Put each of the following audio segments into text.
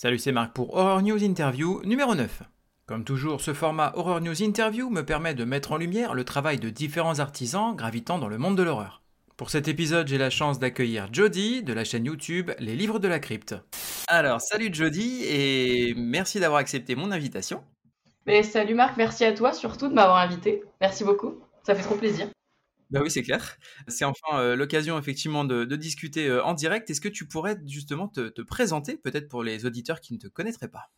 Salut, c'est Marc pour Horror News Interview numéro 9. Comme toujours, ce format Horror News Interview me permet de mettre en lumière le travail de différents artisans gravitant dans le monde de l'horreur. Pour cet épisode, j'ai la chance d'accueillir Jody de la chaîne YouTube Les Livres de la Crypte. Alors, salut Jody et merci d'avoir accepté mon invitation. Mais salut Marc, merci à toi surtout de m'avoir invité. Merci beaucoup, ça fait trop plaisir. Bah oui, c'est clair. C'est enfin euh, l'occasion effectivement de, discuter euh, en direct. Est-ce que tu pourrais justement te, présenter, peut-être pour les auditeurs qui ne te connaîtraient pas?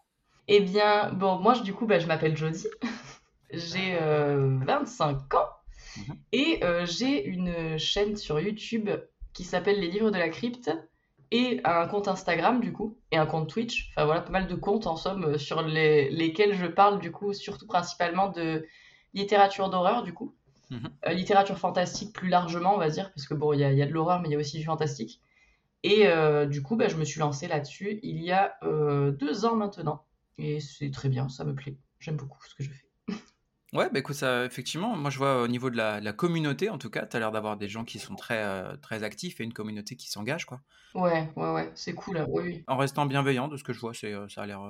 Eh bien, bon, moi du coup, bah, je m'appelle Jody. j'ai 25 euh, ans mhm. et j'ai une chaîne sur YouTube qui s'appelle Les Livres de la Crypte et un compte Instagram du coup et un compte Twitch. Enfin voilà, pas mal de comptes en somme sur lesquels je parle du coup surtout principalement de littérature d'horreur du coup. Mhm. Euh, littérature fantastique plus largement, on va dire, parce que bon, il y, a, de l'horreur, mais il y a aussi du fantastique. Et euh, du coup, bah, je me suis lancée là-dessus il y a euh, deux ans maintenant. Et c'est très bien, ça me plaît. J'aime beaucoup ce que je fais. Ouais, bah écoute, ça, effectivement, moi je vois au niveau de la, communauté, en tout cas, tu as l'air d'avoir des gens qui sont très, très actifs et une communauté qui s'engage, quoi. Ouais, ouais, ouais, c'est cool, hein, oui, En restant bienveillant, de ce que je vois, c'est, ça a l'air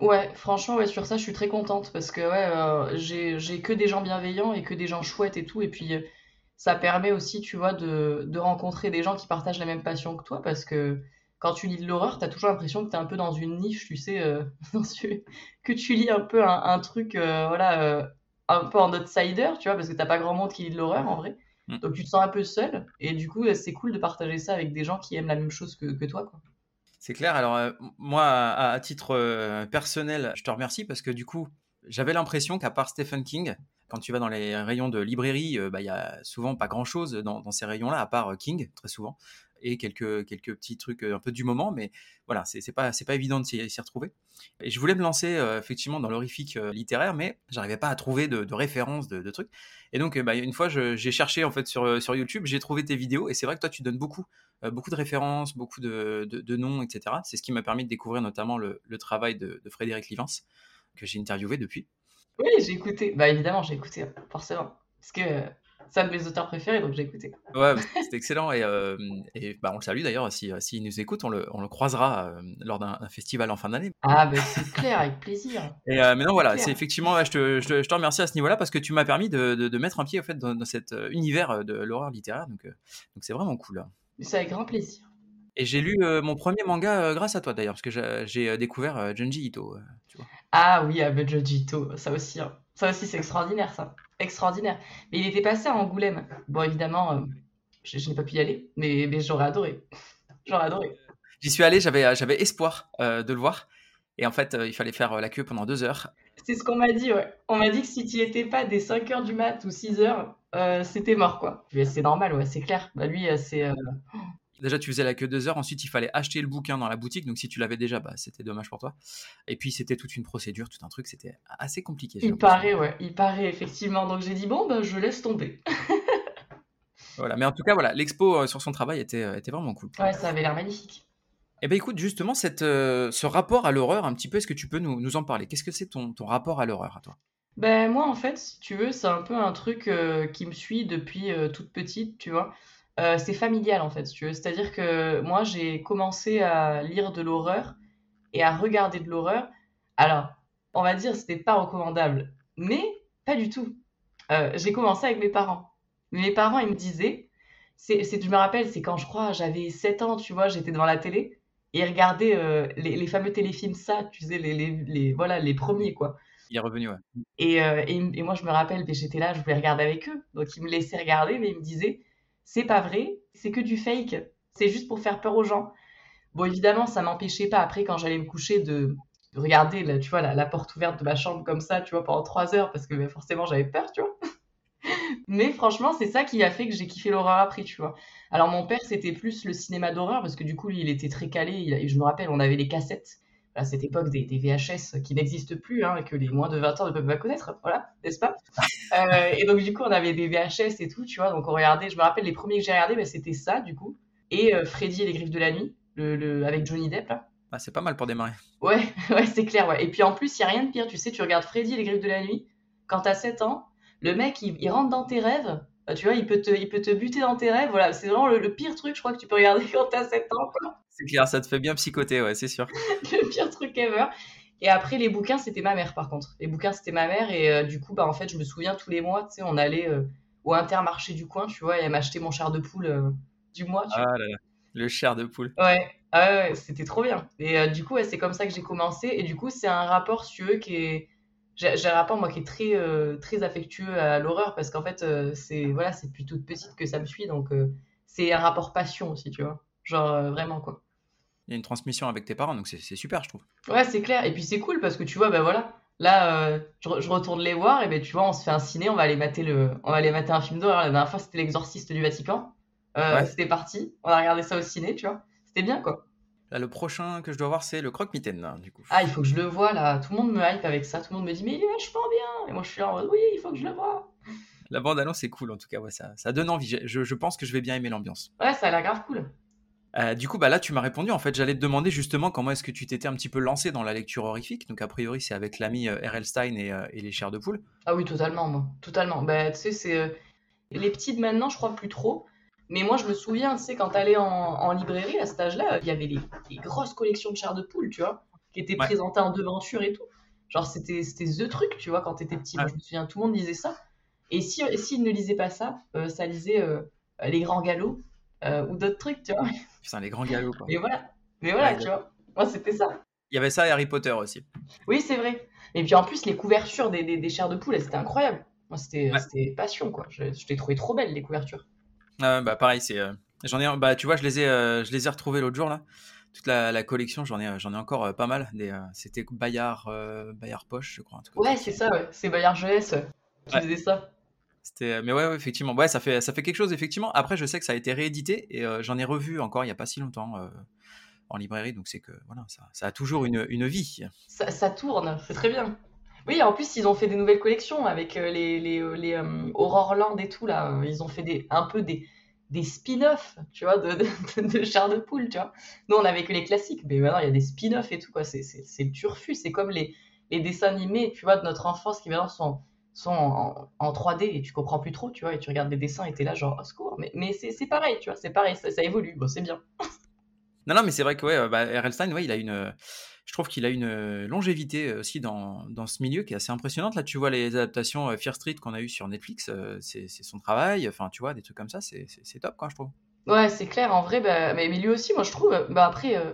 Ouais, franchement, ouais, sur ça, je suis très contente parce que ouais, euh, j'ai, j'ai que des gens bienveillants et que des gens chouettes et tout. Et puis, euh, ça permet aussi, tu vois, de, de rencontrer des gens qui partagent la même passion que toi parce que quand tu lis de l'horreur, t'as toujours l'impression que t'es un peu dans une niche, tu sais, euh, que tu lis un peu un, truc, voilà, un peu en outsider, tu vois, parce que t'as pas grand monde qui lit de l'horreur en vrai. Mm. Donc, tu te sens un peu seul. Et du coup, c'est cool de partager ça avec des gens qui aiment la même chose que, que toi, quoi. C'est clair. Alors, euh, moi, à, titre euh, personnel, je te remercie parce que du coup, j'avais l'impression qu'à part Stephen King, quand tu vas dans les rayons de librairie, euh, bah, il y a souvent pas grand-chose dans, ces rayons-là, à part King, très souvent, et quelques, quelques petits trucs un peu du moment, mais voilà, c'est pas, pas évident de s'y retrouver. Et je voulais me lancer effectivement dans l'horrifique littéraire, mais j'arrivais pas à trouver de, références, de, trucs. Et donc, bah, une fois, j'ai cherché en fait sur, sur YouTube, j'ai trouvé tes vidéos, et c'est vrai que toi, tu donnes beaucoup euh, beaucoup de références, beaucoup de, noms, etc. C'est ce qui m'a permis de découvrir notamment le, travail de, Frédéric Livens, que j'ai interviewé depuis. Oui, j'ai écouté. Bah évidemment, j'ai écouté, forcément. Parce que c'est un de mes auteurs préférés, donc j'ai écouté. Ouais, c'était excellent. Et, euh, bah, on le salue d'ailleurs. S'il si, nous écoute, on le, croisera euh, lors d'un festival en fin d'année. Ah, bah c'est clair, avec plaisir. Et, mais non, voilà, c'est effectivement, je, te, je, te, remercie à ce niveau-là parce que tu m'as permis de, mettre un pied en fait, dans, cet univers de l'horreur littéraire. Donc c'est vraiment cool. C'est avec grand plaisir. Et j'ai lu euh, mon premier manga euh, grâce à toi d'ailleurs, parce que j'ai euh, découvert Junji Ito. Tu vois. Ah oui, ah, Junji Ito, ça aussi. Hein. Ça aussi, c'est extraordinaire, ça. Extraordinaire. Mais il était passé à Angoulême. Bon, évidemment, je, n'ai pas pu y aller, mais, mais j'aurais adoré. j'aurais adoré. J'y suis allé, j'avais espoir de le voir. Et en fait, il fallait faire la queue pendant deux heures. C'est ce qu'on m'a dit, ouais. On m'a dit que si tu n'y étais pas dès 5 heures du mat ou 6 heures, c'était mort, quoi. C'est normal, ouais, c'est clair. Bah, lui, c'est. Déjà, tu faisais la queue deux heures. Ensuite, il fallait acheter le bouquin dans la boutique. Donc, si tu l'avais déjà, bah, c'était dommage pour toi. Et puis, c'était toute une procédure, tout un truc. C'était assez compliqué. Il paraît, ouais. Il paraît, effectivement. Donc, j'ai dit, bon, bah, je laisse tomber. voilà. Mais en tout cas, voilà, l'expo euh, sur son travail était, euh, était vraiment cool. Ouais, ça avait l'air magnifique. Eh bien, écoute, justement, cette, euh, ce rapport à l'horreur, un petit peu, est-ce que tu peux nous, nous en parler? Qu'est-ce que c'est ton, ton rapport à l'horreur à toi? Ben, moi, en fait, si tu veux, c'est un peu un truc qui me suit depuis toute petite, tu vois. Euh, c'est familial en fait, tu veux. C'est-à-dire que moi, j'ai commencé à lire de l'horreur et à regarder de l'horreur. Alors, on va dire, c'était pas recommandable, mais pas du tout. Euh, j'ai commencé avec mes parents. Mes parents, ils me disaient, c'est, je me rappelle, c'est quand je crois j'avais 7 ans, tu vois, j'étais devant la télé et ils regardaient euh, les, fameux téléfilms ça, tu sais, les, les, voilà, les premiers quoi. Il est revenu, ouais. Et, et, moi, je me rappelle, j'étais là, je voulais regarder avec eux. Donc, ils me laissaient regarder, mais ils me disaient, c'est pas vrai, c'est que du fake, c'est juste pour faire peur aux gens. Bon, évidemment, ça m'empêchait pas après, quand j'allais me coucher, de, regarder, tu vois, la, porte ouverte de ma chambre comme ça, tu vois, pendant trois heures, parce que ben, forcément, j'avais peur, tu vois. Mais franchement, c'est ça qui a fait que j'ai kiffé l'horreur après, tu vois. Alors, mon père, c'était plus le cinéma d'horreur, parce que du coup, il était très calé. Il, je me rappelle, on avait les cassettes à cette époque des, VHS qui n'existent plus, hein, que les moins de 20 ans ne peuvent pas connaître, voilà, n'est-ce pas? Euh, Et donc, du coup, on avait des VHS et tout, tu vois, donc on regardait, je me rappelle, les premiers que j'ai regardés, bah, c'était ça, du coup, et euh, Freddy et les griffes de la nuit, le, avec Johnny Depp, là. Ah, c'est pas mal pour démarrer. Ouais, ouais, c'est clair, ouais. Et puis en plus, il n'y a rien de pire, tu sais, tu regardes Freddy et les griffes de la nuit, quand t'as 7 ans, le mec, il, rentre dans tes rêves, Bah, tu vois, il peut, te, il peut te buter dans tes rêves. Voilà, c'est vraiment le, pire truc, je crois, que tu peux regarder quand t'as 7 ans. C'est clair, ça te fait bien psychoter, ouais, c'est sûr. le pire truc ever. Et après, les bouquins, c'était ma mère, par contre. Les bouquins, c'était ma mère. Et euh, du coup, bah, en fait, je me souviens tous les mois, tu sais, on allait euh, au intermarché du coin, tu vois, et elle m'achetait mon char de poule euh, du mois. Tu ah là là, le char de poule. Ouais, ah ouais, c'était trop bien. Et du coup, c'est comme ça que j'ai commencé. Et du coup, c'est un rapport, si tu veux, qui est. J'ai un rapport, moi, qui est très, très affectueux à l'horreur, parce qu'en fait, c'est voilà, c'est depuis toute petite que ça me suit. Donc, c'est un rapport passion aussi, tu vois. Genre, vraiment, quoi il y a une transmission avec tes parents, donc c'est super, je trouve. Ouais, c'est clair. Et puis c'est cool parce que tu vois, ben voilà, là, euh, je, retourne les voir et ben tu vois, on se fait un ciné, on va aller mater le, on va aller mater un film d'horreur. La dernière fois, c'était l'Exorciste du Vatican. Euh, C'était parti. On a regardé ça au ciné, tu vois. C'était bien, quoi. Là, le prochain que je dois voir, c'est le croque-mitaine, du coup. Ah, il faut que je le vois, là. Tout le monde me hype avec ça. Tout le monde me dit, mais il est vachement bien. Et moi, je suis là en mode, oui, il faut que je le vois. La bande-annonce, c'est cool, en tout cas. Ouais, ça, ça donne envie. Je, je pense que je vais bien aimer l'ambiance. Ouais, ça a l'air grave cool. Euh, du coup, bah là, tu m'as répondu. En fait, j'allais te demander justement comment est-ce que tu t'étais un petit peu lancé dans la lecture horrifique. Donc, a priori, c'est avec l'ami euh, R.L. Stein euh, et, les chairs de poule. Ah oui, totalement, moi. Totalement. Bah, tu sais, c'est. Les petites maintenant, je crois plus trop. Mais moi, je me souviens, tu sais, quand t'allais en, en librairie à cet âge-là, il y avait les, grosses collections de chairs de poule, tu vois, qui étaient présentées en devanture et tout. Genre, c'était The Truc, tu vois, quand t'étais petit. Moi, je me souviens, tout le monde lisait ça. Et s'ils si, ne lisaient pas ça, ça lisait Les Grands Galops ou d'autres trucs, tu vois. Putain, les grands galops, quoi. Mais voilà, mais voilà, tu vois. Moi, c'était ça. Il y avait ça et Harry Potter aussi. Oui, c'est vrai. Et puis en plus, les couvertures des, des, chairs de poule, c'était incroyable. Moi, c'était passion, quoi. Je, je l'ai trouvé trop belle, les couvertures. Ah, bah, pareil, c'est. Euh, j'en ai, bah, tu vois, je les ai, euh, je les ai retrouvés l'autre jour, là. Toute la, la collection, j'en ai, j'en ai encore euh, pas mal. Des, c'était Bayard, Bayard Poche, je crois. ouais, c'est ça, ouais. C'est Bayard Jeunesse qui faisait ça. C'était, mais ouais, effectivement, ouais, ça fait, ça fait quelque chose, effectivement. Après, je sais que ça a été réédité et j'en ai revu encore il n'y a pas si longtemps en librairie, donc c'est que voilà, ça, ça, a toujours une, une vie. Ça, tourne, c'est très bien. Oui, en plus, ils ont fait des nouvelles collections avec les, les, les Land et tout, là. Ils ont fait des, un peu des, des spin-offs, tu vois, de, de, de, Char de Poule, tu vois. Nous, on avait que les classiques, mais maintenant, il y a des spin-offs et tout, quoi. C'est, c'est, c'est turfu, c'est comme les, les dessins animés, tu vois, de notre enfance qui maintenant sont sont en, 3D et tu comprends plus trop, tu vois, et tu regardes des dessins et t'es là genre, oh, secours, mais, mais c'est pareil, tu vois, c'est pareil, ça, évolue, bon, c'est bien. non, non, mais c'est vrai que, ouais, bah, R.L. Stein, ouais, il a une, je trouve qu'il a une longévité aussi dans, dans, ce milieu qui est assez impressionnante. Là, tu vois les adaptations euh, Fear Street qu'on a eues sur Netflix, euh, c'est son travail, enfin, tu vois, des trucs comme ça, c'est top, quoi, je trouve. Ouais, c'est clair, en vrai, bah, mais, lui aussi, moi, je trouve, bah, après, euh,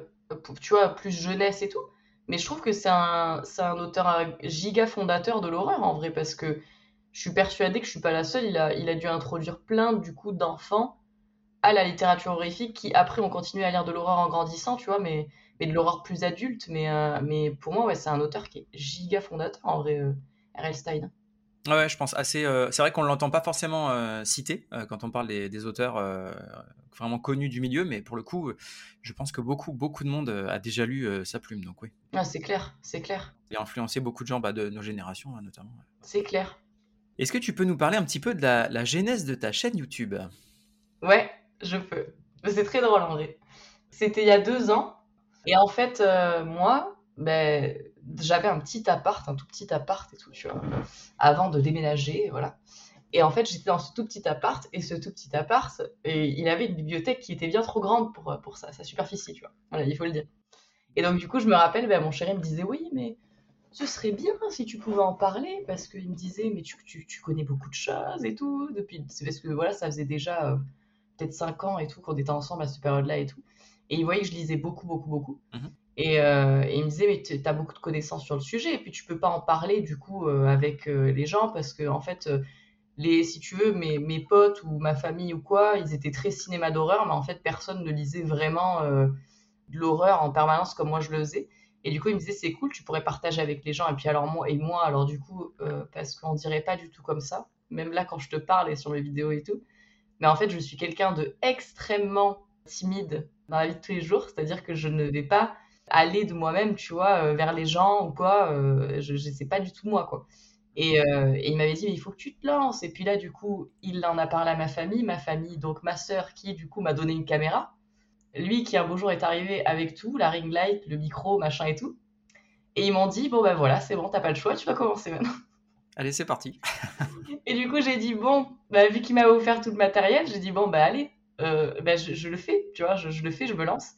tu vois, plus jeunesse et tout, mais je trouve que c'est un, auteur giga fondateur de l'horreur en vrai, parce que je suis persuadée que je suis pas la seule. Il a, dû introduire plein du coup d'enfants à la littérature horrifique qui après ont continué à lire de l'horreur en grandissant, tu vois, mais, de l'horreur plus adulte. Mais, euh, mais pour moi, c'est un auteur qui est giga fondateur en vrai, euh, R.L. Stein. Ouais, je pense assez. Euh, c'est vrai qu'on ne l'entend pas forcément euh, citer euh, quand on parle des, auteurs vraiment connus du milieu, mais pour le coup, je pense que beaucoup, beaucoup de monde a déjà lu sa plume, donc oui. Ah, c'est clair, c'est clair. Il a influencé beaucoup de gens bah, de nos générations, hein, notamment. C'est clair. Est-ce que tu peux nous parler un petit peu de la, la genèse de ta chaîne YouTube? Ouais, je peux. C'est très drôle en vrai. C'était il y a deux ans, et en fait, moi, ben, j'avais un petit appart, un tout petit appart et tout, tu vois, avant de déménager, voilà. Et en fait, j'étais dans ce tout petit appart, et ce tout petit appart, et il avait une bibliothèque qui était bien trop grande pour, pour sa, superficie, tu vois. Voilà, il faut le dire. Et donc, du coup, je me rappelle, ben, mon chéri me disait, oui, mais ce serait bien si tu pouvais en parler, parce qu'il me disait, mais tu, tu, tu, connais beaucoup de choses et tout, depuis, parce que, voilà, ça faisait déjà euh, peut-être 5 ans et tout, qu'on était ensemble à cette période-là et tout. Et il voyait que je lisais beaucoup, beaucoup, beaucoup. Mmh euh, et, il me disait, mais tu as beaucoup de connaissances sur le sujet, et puis tu peux pas en parler du coup euh, avec euh, les gens, parce que en fait, les, si tu veux, mes, mes potes ou ma famille ou quoi, ils étaient très cinéma d'horreur, mais en fait, personne ne lisait vraiment de l'horreur en permanence comme moi je le faisais. Et du coup, il me disait, c'est cool, tu pourrais partager avec les gens. Et puis alors moi, et moi, alors du coup, parce qu'on dirait pas du tout comme ça, même là quand je te parle et sur mes vidéos et tout, mais en fait, je suis quelqu'un de extrêmement timide dans la vie de tous les jours, c'est-à-dire que je ne vais pas aller de moi-même, tu vois, euh, vers les gens ou quoi. Euh, je, je sais pas du tout moi, quoi. Et, euh, et, il m'avait dit, mais il faut que tu te lances. Et puis là, du coup, il en a parlé à ma famille, ma famille, donc ma sœur qui, du coup, m'a donné une caméra. Lui qui, un beau jour, est arrivé avec tout, la ring light, le micro, machin et tout. Et ils m'ont dit, bon, ben voilà, c'est bon, t'as pas le choix, tu vas commencer maintenant. Allez, c'est parti. et du coup, j'ai dit, bon, bah, vu qu'il m'avait offert tout le matériel, j'ai dit, bon, bah allez, euh, bah, je, le fais, tu vois, je, le fais, je me lance.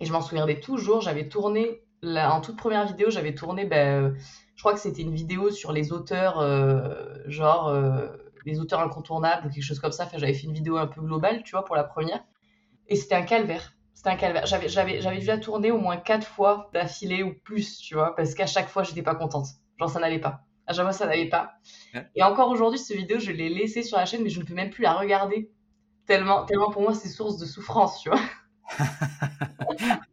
Et je m'en souviendrai toujours, j'avais tourné, en toute première vidéo, j'avais tourné, bah, je crois que c'était une vidéo sur les auteurs, euh, genre euh, les auteurs incontournables ou quelque chose comme ça. Enfin, j'avais fait une vidéo un peu globale, tu vois, pour la première. Et c'était un calvaire. C'était un calvaire. J'avais, j'avais, j'avais dû la tourner au moins quatre fois d'affilée ou plus, tu vois, parce qu'à chaque fois, j'étais pas contente. Genre, ça n'allait pas. À chaque fois, ça n'allait pas. Et encore aujourd'hui, cette vidéo, je l'ai laissée sur la chaîne, mais je ne peux même plus la regarder. Tellement, tellement pour moi, c'est source de souffrance, tu vois.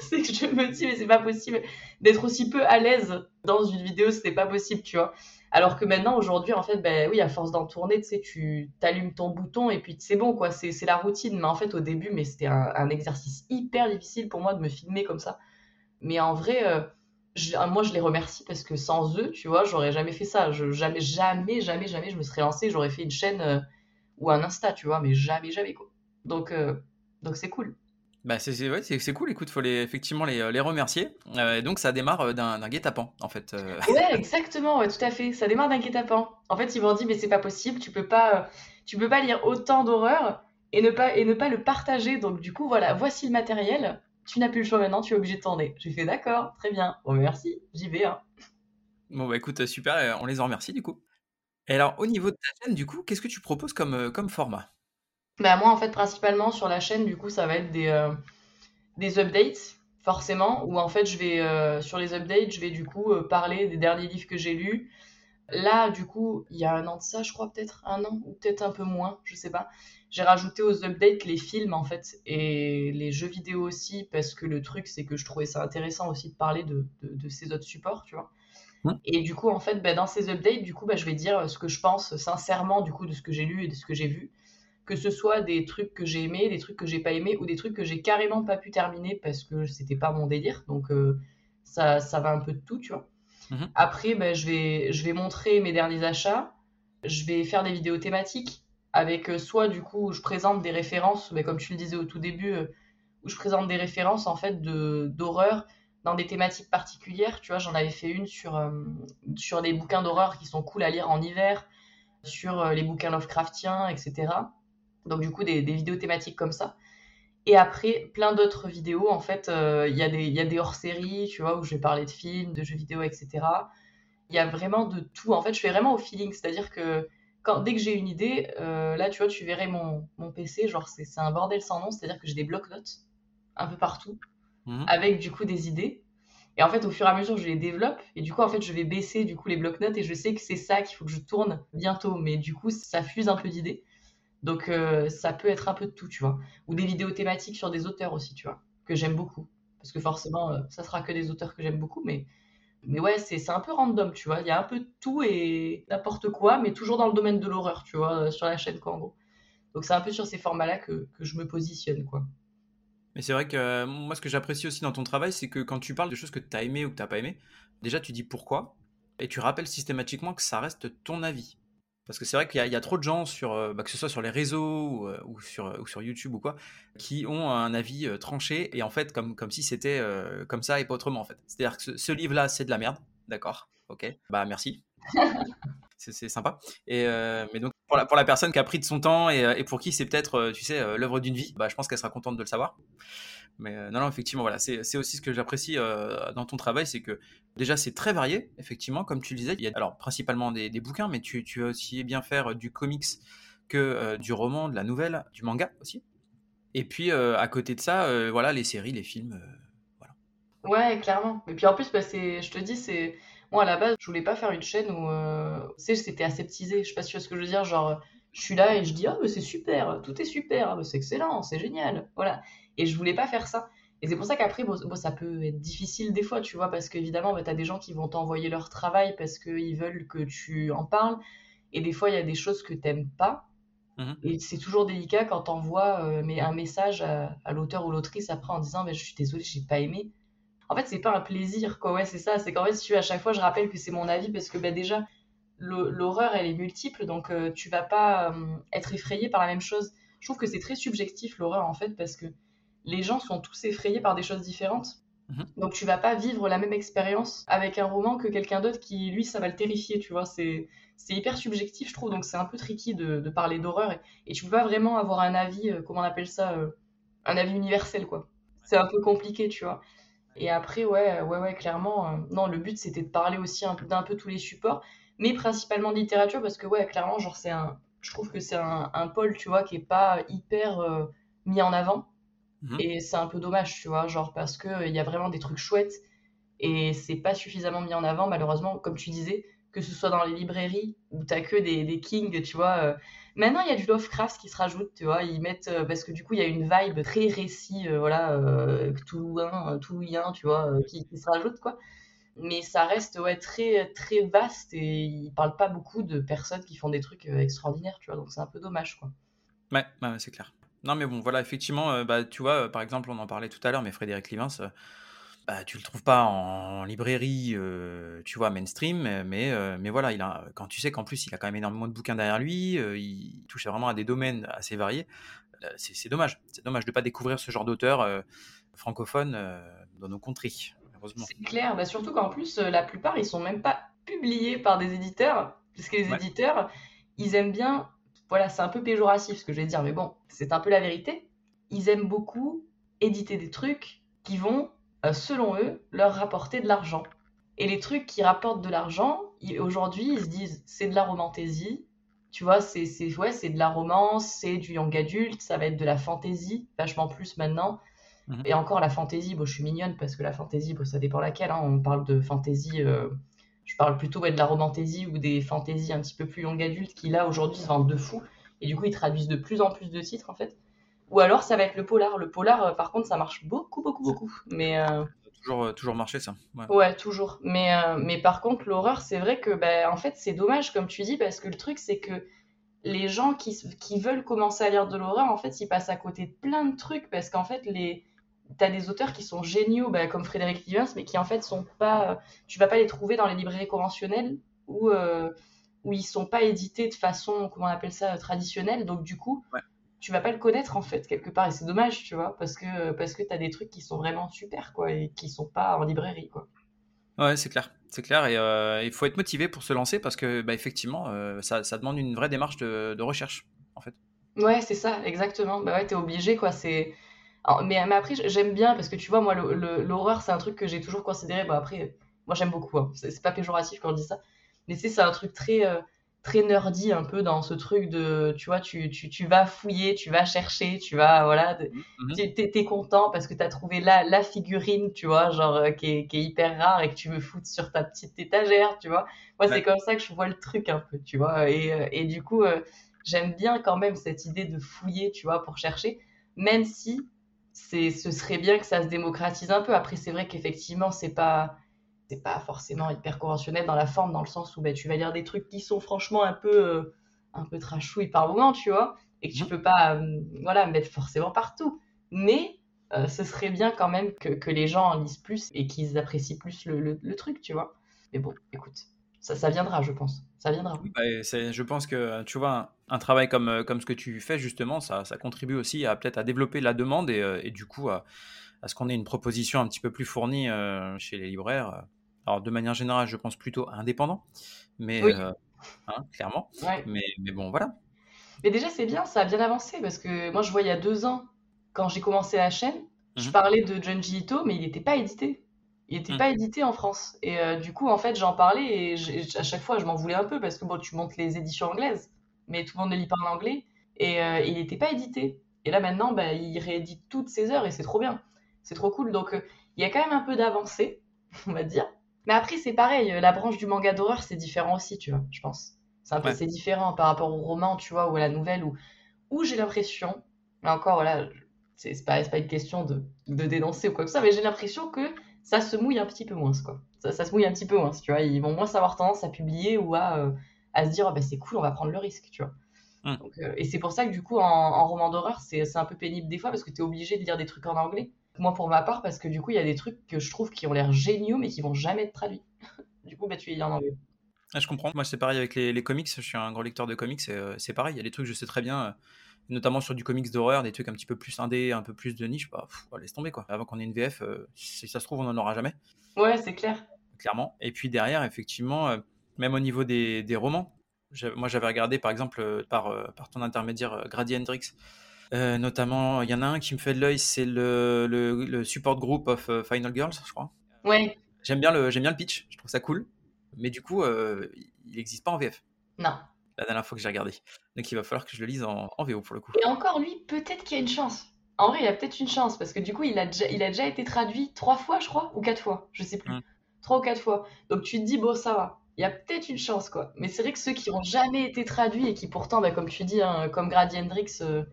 c'est que je me dis, mais c'est pas possible d'être aussi peu à l'aise dans une vidéo, c'était pas possible, tu vois. Alors que maintenant, aujourd'hui, en fait, ben oui, à force d'en tourner, tu sais, tu t'allumes ton bouton et puis c'est bon, quoi. C'est la routine. Mais en fait, au début, mais c'était un, exercice hyper difficile pour moi de me filmer comme ça. Mais en vrai, euh, moi, je les remercie parce que sans eux, tu vois, j'aurais jamais fait ça. Je, jamais, jamais, jamais, jamais, je me serais lancée. J'aurais fait une chaîne euh, ou un Insta, tu vois, mais jamais, jamais, quoi. Donc, euh, donc c'est cool. Bah c'est ouais, cool, écoute, faut les, effectivement les, les remercier. Euh, donc ça démarre euh, d'un guet-apens, en fait. Euh. Ouais, exactement, ouais, tout à fait. Ça démarre d'un guet-apens. En fait, ils m'ont dit, mais c'est pas possible, tu peux pas, tu peux pas lire autant d'horreur et ne pas et ne pas le partager. Donc du coup, voilà, voici le matériel. Tu n'as plus le choix maintenant, tu es obligé de tourner. J'ai fait d'accord, très bien. Bon, merci, j'y vais. Hein. Bon bah écoute, super, on les en remercie du coup. Et alors, au niveau de ta chaîne, du coup, qu'est-ce que tu proposes comme, comme format? Bah, moi, en fait, principalement sur la chaîne, du coup, ça va être des, euh, des updates, forcément, où en fait, je vais, euh, sur les updates, je vais du coup euh, parler des derniers livres que j'ai lus. Là, du coup, il y a un an de ça, je crois, peut-être un an, ou peut-être un peu moins, je sais pas. J'ai rajouté aux updates les films, en fait, et les jeux vidéo aussi, parce que le truc, c'est que je trouvais ça intéressant aussi de parler de, de, ces autres supports, tu vois. Mmh. Et du coup, en fait, bah, dans ces updates, du coup, bah, je vais dire ce que je pense sincèrement, du coup, de ce que j'ai lu et de ce que j'ai vu que ce soit des trucs que j'ai aimés, des trucs que j'ai pas aimés ou des trucs que j'ai carrément pas pu terminer parce que c'était pas mon délire. Donc euh, ça, ça va un peu de tout, tu vois. Mhm. Après, ben, je, vais, je vais montrer mes derniers achats. Je vais faire des vidéos thématiques avec euh, soit du coup où je présente des références, mais ben, comme tu le disais au tout début, euh, où je présente des références en fait de d'horreur dans des thématiques particulières. Tu vois, j'en avais fait une sur, sur des bouquins d'horreur qui sont cool à lire en hiver, sur les bouquins Lovecraftiens, etc. Donc du coup, des, vidéos thématiques comme ça. Et après, plein d'autres vidéos, en fait, euh, il y, y, a des hors-séries, tu vois, où je vais parler de films, de jeux vidéo, etc. Il y a vraiment de tout. En fait, je fais vraiment au feeling, c'est-à-dire que quand, dès que j'ai une idée, euh, là, tu vois, tu verrais mon, mon PC, genre, c'est un bordel sans nom, c'est-à-dire que j'ai des blocs-notes un peu partout, mhm. avec du coup des idées. Et en fait, au fur et à mesure, je les développe. Et du coup, en fait, je vais baisser du coup les blocs-notes et je sais que c'est ça qu'il faut que je tourne bientôt. Mais du coup, ça fuse un peu d'idées. Donc euh, ça peut être un peu de tout, tu vois. Ou des vidéos thématiques sur des auteurs aussi, tu vois, que j'aime beaucoup. Parce que forcément, euh, ça sera que des auteurs que j'aime beaucoup, mais, mais ouais, c'est un peu random, tu vois. Il y a un peu de tout et n'importe quoi, mais toujours dans le domaine de l'horreur, tu vois, euh, sur la chaîne, quoi, en gros. Donc c'est un peu sur ces formats-là que, que, je me positionne, quoi. Mais c'est vrai que moi, ce que j'apprécie aussi dans ton travail, c'est que quand tu parles de choses que tu as aimées ou que tu n'as pas aimées, déjà tu dis pourquoi, et tu rappelles systématiquement que ça reste ton avis. Parce que c'est vrai qu'il y, a trop de gens, sur, euh, bah, que ce soit sur les réseaux ou, euh, sur, ou, sur, YouTube ou quoi, qui ont un avis euh, tranché et en fait, comme, comme si c'était comme ça et pas autrement en fait. C'est-à-dire que ce, livre-là, c'est de la merde, d'accord, ok, bah merci. c'est sympa. Et, mais donc, pour la, pour la, personne qui a pris de son temps et, et pour qui c'est peut-être, tu sais, l'œuvre d'une vie, bah, je pense qu'elle sera contente de le savoir. Mais non, non, effectivement, voilà, c'est aussi ce que j'apprécie dans ton travail, c'est que Déjà, c'est très varié, effectivement, comme tu le disais. Il y a alors principalement des, bouquins, mais tu, tu, vas aussi bien faire euh, du comics que euh, du roman, de la nouvelle, du manga aussi. Et puis, euh, à côté de ça, voilà, les séries, les films, voilà. Ouais, clairement. Et puis en plus, bah, je te dis, c'est moi à la base, je voulais pas faire une chaîne où, tu sais, c'était aseptisé. Je sais pas si tu vois ce que je veux dire, genre, je suis là et je dis, ah, c'est super, tout est super, ah, c'est excellent, c'est génial, voilà. Et je voulais pas faire ça. Et c'est pour ça qu'après, bon, ça peut être difficile des fois, tu vois, parce qu'évidemment, bah, tu as des gens qui vont t'envoyer leur travail parce qu'ils veulent que tu en parles. Et des fois, il y a des choses que tu pas. Mhm. Et c'est toujours délicat quand tu envoies euh, un message à, l'auteur ou l'autrice après en disant mais Je suis désolée, j'ai pas aimé. En fait, c'est pas un plaisir, quoi. Ouais, c'est ça. C'est qu'en fait, si tu, à chaque fois, je rappelle que c'est mon avis parce que bah, déjà, l'horreur, elle est multiple. Donc, euh, tu vas pas euh, être effrayé par la même chose. Je trouve que c'est très subjectif, l'horreur, en fait, parce que les gens sont tous effrayés par des choses différentes. Mhm. Donc tu vas pas vivre la même expérience avec un roman que quelqu'un d'autre qui, lui, ça va le terrifier, tu vois. C'est hyper subjectif, je trouve, donc c'est un peu tricky de, parler d'horreur. Et, et, tu peux pas vraiment avoir un avis, euh, comment on appelle ça, euh, un avis universel, quoi. C'est un peu compliqué, tu vois. Et après, ouais, ouais, ouais, clairement, euh, non, le but c'était de parler aussi d'un peu tous les supports, mais principalement de littérature, parce que, ouais, clairement, genre, c'est un, je trouve que c'est un, un, pôle, tu vois, qui est pas hyper mis en avant Mhm. Et c'est un peu dommage, tu vois, genre parce qu'il il y a vraiment des trucs chouettes et c'est pas suffisamment mis en avant, malheureusement, comme tu disais, que ce soit dans les librairies où t'as que des, des kings, tu vois. Euh. Maintenant, il y a du Lovecraft qui se rajoute, tu vois. Ils mettent, euh, parce que du coup, il y a une vibe très récit, euh, voilà, euh, toulouien, tu vois, qui, qui, se rajoute, quoi. Mais ça reste, ouais, très, très vaste et ils parlent pas beaucoup de personnes qui font des trucs extraordinaires, tu vois. Donc c'est un peu dommage, quoi. Ouais, ouais c'est clair. Non, mais bon, voilà, effectivement, euh, bah, tu vois, euh, par exemple, on en parlait tout à l'heure, mais Frédéric Livens, euh, bah, tu le trouves pas en, librairie, tu vois, mainstream, mais, mais voilà, il a, quand tu sais qu'en plus, il a quand même énormément de bouquins derrière lui, il touche vraiment à des domaines assez variés, c'est dommage. C'est dommage de ne pas découvrir ce genre d'auteur francophone dans nos contrées, C'est clair, bah, surtout qu'en plus, la plupart, ils sont même pas publiés par des éditeurs, parce que les éditeurs, ils aiment bien voilà, c'est un peu péjoratif ce que je vais dire, mais bon, c'est un peu la vérité. Ils aiment beaucoup éditer des trucs qui vont, euh, selon eux, leur rapporter de l'argent. Et les trucs qui rapportent de l'argent, aujourd'hui, ils se disent c'est de la romantaisie, tu vois, c'est ouais, c'est de la romance, c'est du young adulte, ça va être de la fantaisie, vachement plus maintenant. Mhm. Et encore la fantaisie, bon, je suis mignonne parce que la fantaisie, bon, ça dépend laquelle. Hein. on parle de fantaisie euh, je parle plutôt de la romantaisie ou des fantaisies un petit peu plus longue adulte qui là aujourd'hui se vendent de fou. Et du coup, ils traduisent de plus en plus de titres en fait. Ou alors ça va être le polar. Le polar, euh, par contre, ça marche beaucoup, beaucoup, beaucoup. Mais euh, toujours, euh, toujours marché ça. Ouais, toujours. Mais, mais par contre, l'horreur, c'est vrai que ben, en fait, c'est dommage comme tu dis parce que le truc, c'est que les gens qui, qui veulent commencer à lire de l'horreur, en fait, ils passent à côté de plein de trucs parce qu'en fait, les tu as des auteurs qui sont géniaux, bah, comme Frédéric Livens, mais qui en fait sont pas. Tu vas pas les trouver dans les librairies conventionnelles où, euh, où ils sont pas édités de façon, comment on appelle ça, traditionnelle. Donc du coup, tu vas pas le connaître en fait, quelque part. Et c'est dommage, tu vois, parce que, parce que tu as des trucs qui sont vraiment super, quoi, et qui sont pas en librairie, quoi. Ouais, c'est clair. C'est clair. Et euh, il faut être motivé pour se lancer parce que, bah, effectivement, euh, ça, ça, demande une vraie démarche de, de recherche, en fait. Ouais, c'est ça, exactement. Bah ouais, t'es obligé, quoi. C'est mais, après, j'aime bien parce que tu vois, moi, l'horreur, c'est un truc que j'ai toujours considéré. Bon, après, moi, j'aime beaucoup. Hein. C'est pas péjoratif quand on dit ça. Mais c'est un truc très, euh, très nerdy un peu dans ce truc de, tu vois, tu, tu, tu vas fouiller, tu vas chercher, tu vas, voilà, mmh. tu es, content parce que tu as trouvé la, la figurine, tu vois, genre, euh, qui, est, qui, est, hyper rare et que tu veux foutre sur ta petite étagère, tu vois. Moi, c'est comme ça que je vois le truc un peu, tu vois. Et, euh, et du coup, j'aime bien quand même cette idée de fouiller, tu vois, pour chercher, même si c'est, ce serait bien que ça se démocratise un peu. Après, c'est vrai qu'effectivement, c'est pas, c'est pas forcément hyper conventionnel dans la forme, dans le sens où bah, tu vas lire des trucs qui sont franchement un peu, euh, un peu trashouilles par moment, tu vois, et que tu mmh. peux pas, euh, voilà, mettre forcément partout. Mais euh, ce serait bien quand même que, que, les gens en lisent plus et qu'ils apprécient plus le, le truc, tu vois. Mais bon, écoute, ça, viendra, je pense. Ça viendra. Bah, je pense que, tu vois, un, travail comme, euh, comme ce que tu fais, justement, ça, ça contribue aussi à peut-être à développer la demande et, euh, et du coup à, à ce qu'on ait une proposition un petit peu plus fournie euh, chez les libraires. Alors, de manière générale, je pense plutôt indépendant, mais hein, clairement. Mais, mais bon, voilà. Mais déjà, c'est bien, ça a bien avancé parce que moi, je vois il y a deux ans, quand j'ai commencé la chaîne, je mhm. parlais de Junji Ito, mais il n'était pas édité. Il n'était mmh. pas édité en France. Et euh, du coup, en fait, j'en parlais et à chaque fois, je m'en voulais un peu parce que bon, tu montes les éditions anglaises, mais tout le monde ne lit pas en anglais. Et euh, il n'était pas édité. Et là, maintenant, bah, il réédite toutes ses heures et c'est trop bien. C'est trop cool. Donc, euh, il y a quand même un peu d'avancée, on va dire. Mais après, c'est pareil. La branche du manga d'horreur, c'est différent aussi, tu vois, je pense. C'est un peu c'est différent par rapport au roman, tu vois, ou à la nouvelle, où, où j'ai l'impression, mais encore, voilà, c'est pas, pas une question de, de dénoncer ou quoi que ça, mais j'ai l'impression que ça se mouille un petit peu moins, quoi. Ça, se mouille un petit peu moins, tu vois. Ils vont moins savoir tendance à publier ou à, euh, à se dire, oh, bah, c'est cool, on va prendre le risque, tu vois. Hum. Euh, et c'est pour ça que du coup, en, roman d'horreur, c'est un peu pénible des fois parce que tu es obligé de lire des trucs en anglais. Moi, pour ma part, parce que du coup, il y a des trucs que je trouve qui ont l'air géniaux mais qui vont jamais être traduits. du coup, bah, tu les lis en anglais. Ah, je comprends. Moi, c'est pareil avec les, les, comics. Je suis un gros lecteur de comics. Euh, c'est pareil. Il y a des trucs, je sais très bien notamment sur du comics d'horreur, des trucs un petit peu plus indé, un peu plus de niche, bah, laisse tomber quoi. Avant qu'on ait une VF, euh, si ça se trouve, on n'en aura jamais. Ouais, c'est clair. Clairement. Et puis derrière, effectivement, euh, même au niveau des, des romans, moi j'avais regardé par exemple euh, par, par ton intermédiaire Grady Hendrix. notamment, il y en a un qui me fait de l'œil, c'est le, le, le, support group of Final Girls, je crois. Ouais. J'aime bien, le, bien le pitch, je trouve ça cool. Mais du coup, il n'existe pas en VF. Non la dernière fois que j'ai regardé. Donc il va falloir que je le lise en, VO pour le coup. Et encore lui, peut-être qu'il y a une chance. En vrai, il y a peut-être une chance parce que du coup, il a déjà, il a déjà été traduit trois fois, je crois, ou quatre fois, je sais plus. Mm. Trois ou quatre fois. Donc tu te dis, bon, ça va. Il y a peut-être une chance, quoi. Mais c'est vrai que ceux qui ont jamais été traduits et qui pourtant, bah, comme tu dis, hein, comme Grady Hendrix, euh,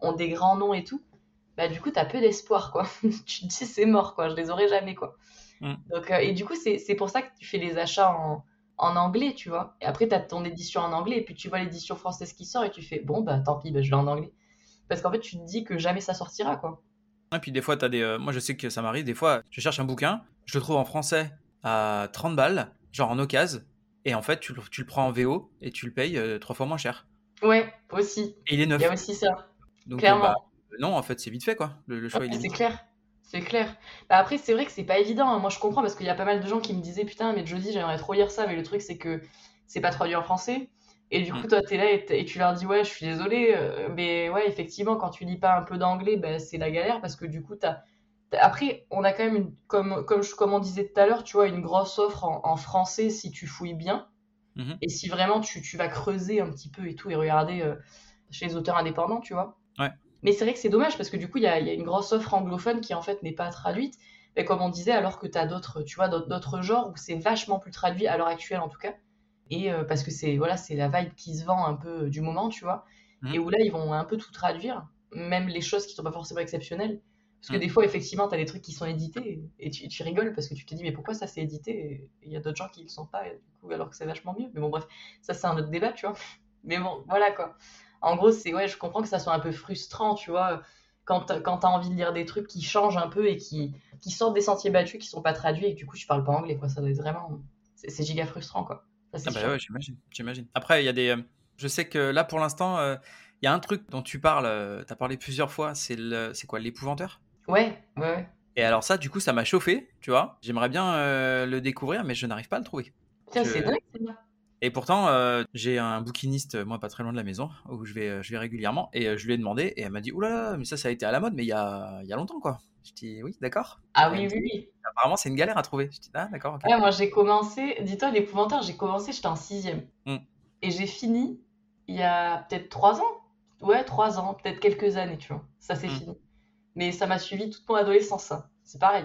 ont des grands noms et tout, bah du coup, t'as peu d'espoir, quoi. tu te dis, c'est mort, quoi. Je les aurai jamais, quoi. Mm. Donc, euh, et du coup, c'est pour ça que tu fais les achats en, en anglais, tu vois. Et après, tu as ton édition en anglais, et puis tu vois l'édition française qui sort, et tu fais, bon, bah tant pis, bah, je l'ai en anglais. Parce qu'en fait, tu te dis que jamais ça sortira, quoi. Et puis des fois, tu as des. Euh, moi, je sais que ça m'arrive, des fois, je cherche un bouquin, je le trouve en français à 30 balles, genre en occasion, et en fait, tu, le prends en VO et tu le payes euh, trois fois moins cher. Ouais, aussi. Et il est neuf. Il y a aussi ça. Donc, Clairement. Bah, non, en fait, c'est vite fait, quoi. Le, choix, C'est clair. C'est clair. Bah après, c'est vrai que c'est pas évident. Hein. Moi, je comprends parce qu'il y a pas mal de gens qui me disaient Putain, mais Jodie, j'aimerais trop lire ça, mais le truc, c'est que c'est pas traduit en français. Et du coup, mm. toi, t'es là et, tu leur dis Ouais, je suis désolé, euh, mais ouais, effectivement, quand tu lis pas un peu d'anglais, bah, c'est la galère parce que du coup, t'as. Après, on a quand même, une, comme, comme, comme on disait tout à l'heure, tu vois, une grosse offre en, français si tu fouilles bien. Mm-hmm. Et si vraiment tu, tu, vas creuser un petit peu et tout et regarder euh, chez les auteurs indépendants, tu vois. Ouais. Mais c'est vrai que c'est dommage parce que du coup, il y a, une grosse offre anglophone qui en fait n'est pas traduite. Mais comme on disait, alors que tu as d'autres, tu vois, d'autres genres où c'est vachement plus traduit à l'heure actuelle en tout cas. Et euh, parce que c'est voilà, c'est la vibe qui se vend un peu du moment, tu vois. Mmh. Et où là, ils vont un peu tout traduire, même les choses qui sont pas forcément exceptionnelles. Parce que mmh. des fois, effectivement, tu as des trucs qui sont édités et tu, tu, rigoles parce que tu te dis, mais pourquoi ça c'est édité il y a d'autres gens qui ne le sont pas, du coup, alors que c'est vachement mieux. Mais bon, bref, ça c'est un autre débat, tu vois. Mais bon, voilà quoi. En gros, c'est ouais, je comprends que ça soit un peu frustrant, tu vois, quand tu as envie de lire des trucs qui changent un peu et qui, qui sortent des sentiers battus, qui sont pas traduits et que du coup, je parle pas anglais, quoi. Ça doit être vraiment. C'est giga frustrant, quoi. ah bah ouais, j'imagine, j'imagine. Après, il y a des. Euh, je sais que là, pour l'instant, euh, il y a un truc dont tu parles, euh, tu as parlé plusieurs fois, c'est le... quoi, l'épouvanteur? Ouais, ouais, ouais. Et alors, ça, du coup, ça m'a chauffé, tu vois. J'aimerais bien le découvrir, mais je n'arrive pas à le trouver. Tiens, c'est dingue, c'est et pourtant, euh, j'ai un bouquiniste, moi, pas très loin de la maison, où je vais, euh, je vais régulièrement, et euh, je lui ai demandé, et elle m'a dit, oulala, mais ça, ça a été à la mode, mais il y a, y a longtemps, quoi. Je dis, oui, d'accord. Ah oui, oui, oui. Apparemment, c'est une galère à trouver. Je dis, ah, d'accord. Ouais, moi, j'ai commencé, dis-toi, l'épouvanteur, j'ai commencé, j'étais en sixième. Mmh. Et j'ai fini il y a peut-être trois ans. Ouais, trois ans, peut-être quelques années, tu vois. Ça, c'est mmh. fini. Mais ça m'a suivi toute mon adolescence, ça. C'est pareil.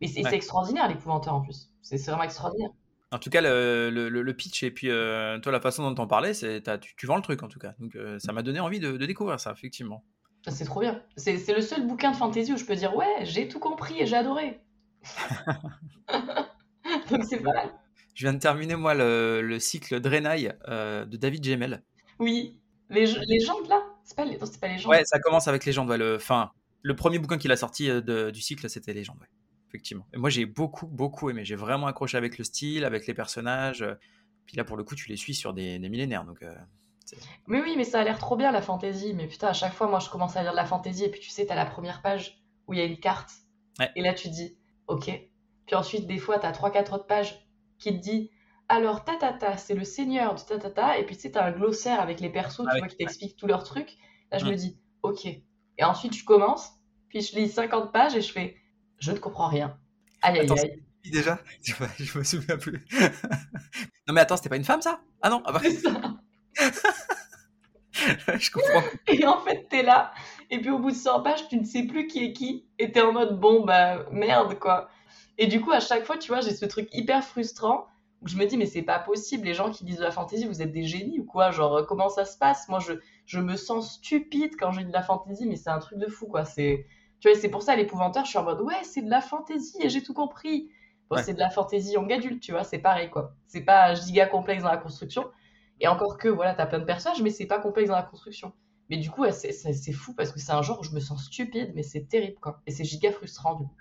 Mais c'est extraordinaire, l'épouvanteur, en plus. C'est vraiment extraordinaire. En tout cas, le, le, pitch et puis euh, toi, la façon dont on parlais, c'est tu, tu, vends le truc en tout cas. Donc euh, ça m'a donné envie de, découvrir ça, effectivement. C'est trop bien. C'est le seul bouquin de fantasy où je peux dire ouais, j'ai tout compris et j'ai adoré. Donc c'est pas mal. Je viens de terminer moi le, cycle Drenaille euh, de David Gemmel. Oui, les légendes là C'est pas, pas légendes Ouais, ça commence avec légendes. Ouais, le, fin, le premier bouquin qu'il a sorti du cycle, c'était légendes. Ouais effectivement. Et moi, j'ai beaucoup, beaucoup aimé. J'ai vraiment accroché avec le style, avec les personnages. Puis là, pour le coup, tu les suis sur des, millénaires. Donc, euh, mais oui, mais ça a l'air trop bien la fantaisie. Mais putain, à chaque fois, moi, je commence à lire de la fantaisie. Et puis, tu sais, t'as la première page où il y a une carte. Et là, tu dis, ok. Puis ensuite, des fois, t'as 3-4 autres pages qui te dit, alors, tatata, c'est le seigneur de tatata. Et puis, tu sais, t'as un glossaire avec les persos, tu ah vois, qui t'expliquent tous leurs trucs. Là, je me dis, ok. Et ensuite, je commence. Puis, je lis 50 pages et je fais, je ne comprends rien. Aïe, aïe. Déjà? Je, me souviens plus. non, mais attends, c'était pas une femme, ça? Ah non ah bah... Je comprends. Et en fait, t'es là, et puis au bout de 100 pages, tu ne sais plus qui est qui, et t'es en mode, bon, bah, merde, quoi. Et du coup, à chaque fois, tu vois, j'ai ce truc hyper frustrant, où je me dis, mais c'est pas possible, les gens qui disent de la fantaisie, vous êtes des génies ou quoi? Genre, comment ça se passe? Moi, je, je me sens stupide quand j'ai de la fantaisie, mais c'est un truc de fou, quoi. C'est tu vois, c'est pour ça, l'épouvanteur, je suis en mode, ouais, c'est de la fantaisie et j'ai tout compris. Bon, c'est de la fantaisie young adulte, tu vois, c'est pareil, quoi. C'est pas giga complexe dans la construction. Et encore que, voilà, t'as plein de personnages, mais c'est pas complexe dans la construction. Mais du coup, c'est fou parce que c'est un genre où je me sens stupide, mais c'est terrible, quoi. Et c'est giga frustrant, du coup.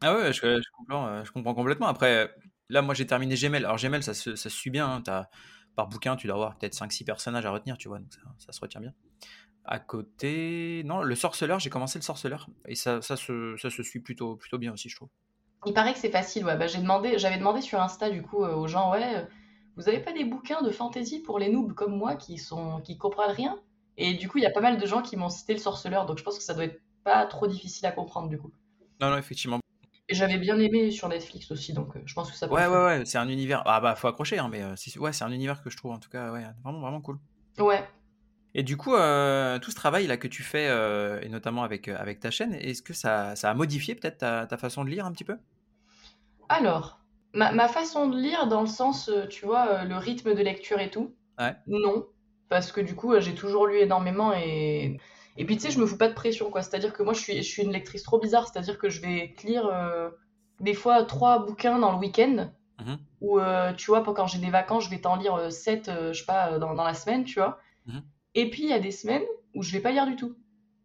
Ah ouais, je, comprends, euh, je comprends complètement. Après, là, moi, j'ai terminé Gmail. Alors, Gmail, ça, se, suit bien. Hein. As, par bouquin, tu dois avoir peut-être 5-6 personnages à retenir, tu vois, donc ça, ça se retient bien. À côté, non, le sorceleur, j'ai commencé le sorceleur et ça, ça, se, ça se suit plutôt, plutôt bien aussi, je trouve. Il paraît que c'est facile, ouais. Bah, j'ai demandé, j'avais demandé sur Insta du coup euh, aux gens, ouais, euh, vous avez pas des bouquins de fantasy pour les noobs comme moi qui sont qui comprennent rien? Et du coup, il y a pas mal de gens qui m'ont cité le sorceleur, donc je pense que ça doit être pas trop difficile à comprendre du coup. Non, non, effectivement. Et j'avais bien aimé sur Netflix aussi, donc euh, je pense que ça peut. Ouais, ouais, ouais, c'est un univers. Ah bah, faut accrocher, hein, mais euh, c'est ouais, c'est un univers que je trouve en tout cas, ouais, vraiment, vraiment cool. Ouais. Et du coup, euh, tout ce travail là que tu fais, euh, et notamment avec, euh, avec ta chaîne, est-ce que ça, ça a modifié peut-être ta, ta façon de lire un petit peu? Alors, ma, ma façon de lire dans le sens, euh, tu vois, euh, le rythme de lecture et tout, Ouais. non, parce que du coup, euh, j'ai toujours lu énormément et et puis tu sais, je me fous pas de pression quoi. C'est-à-dire que moi, je suis je suis une lectrice trop bizarre, c'est-à-dire que je vais lire euh, des fois trois bouquins dans le week-end. Mhm, Ou euh, tu vois, quand j'ai des vacances, je vais t'en lire euh, 7, je sais pas, euh, dans, dans la semaine, tu vois. Et puis il y a des semaines où je vais pas lire du tout.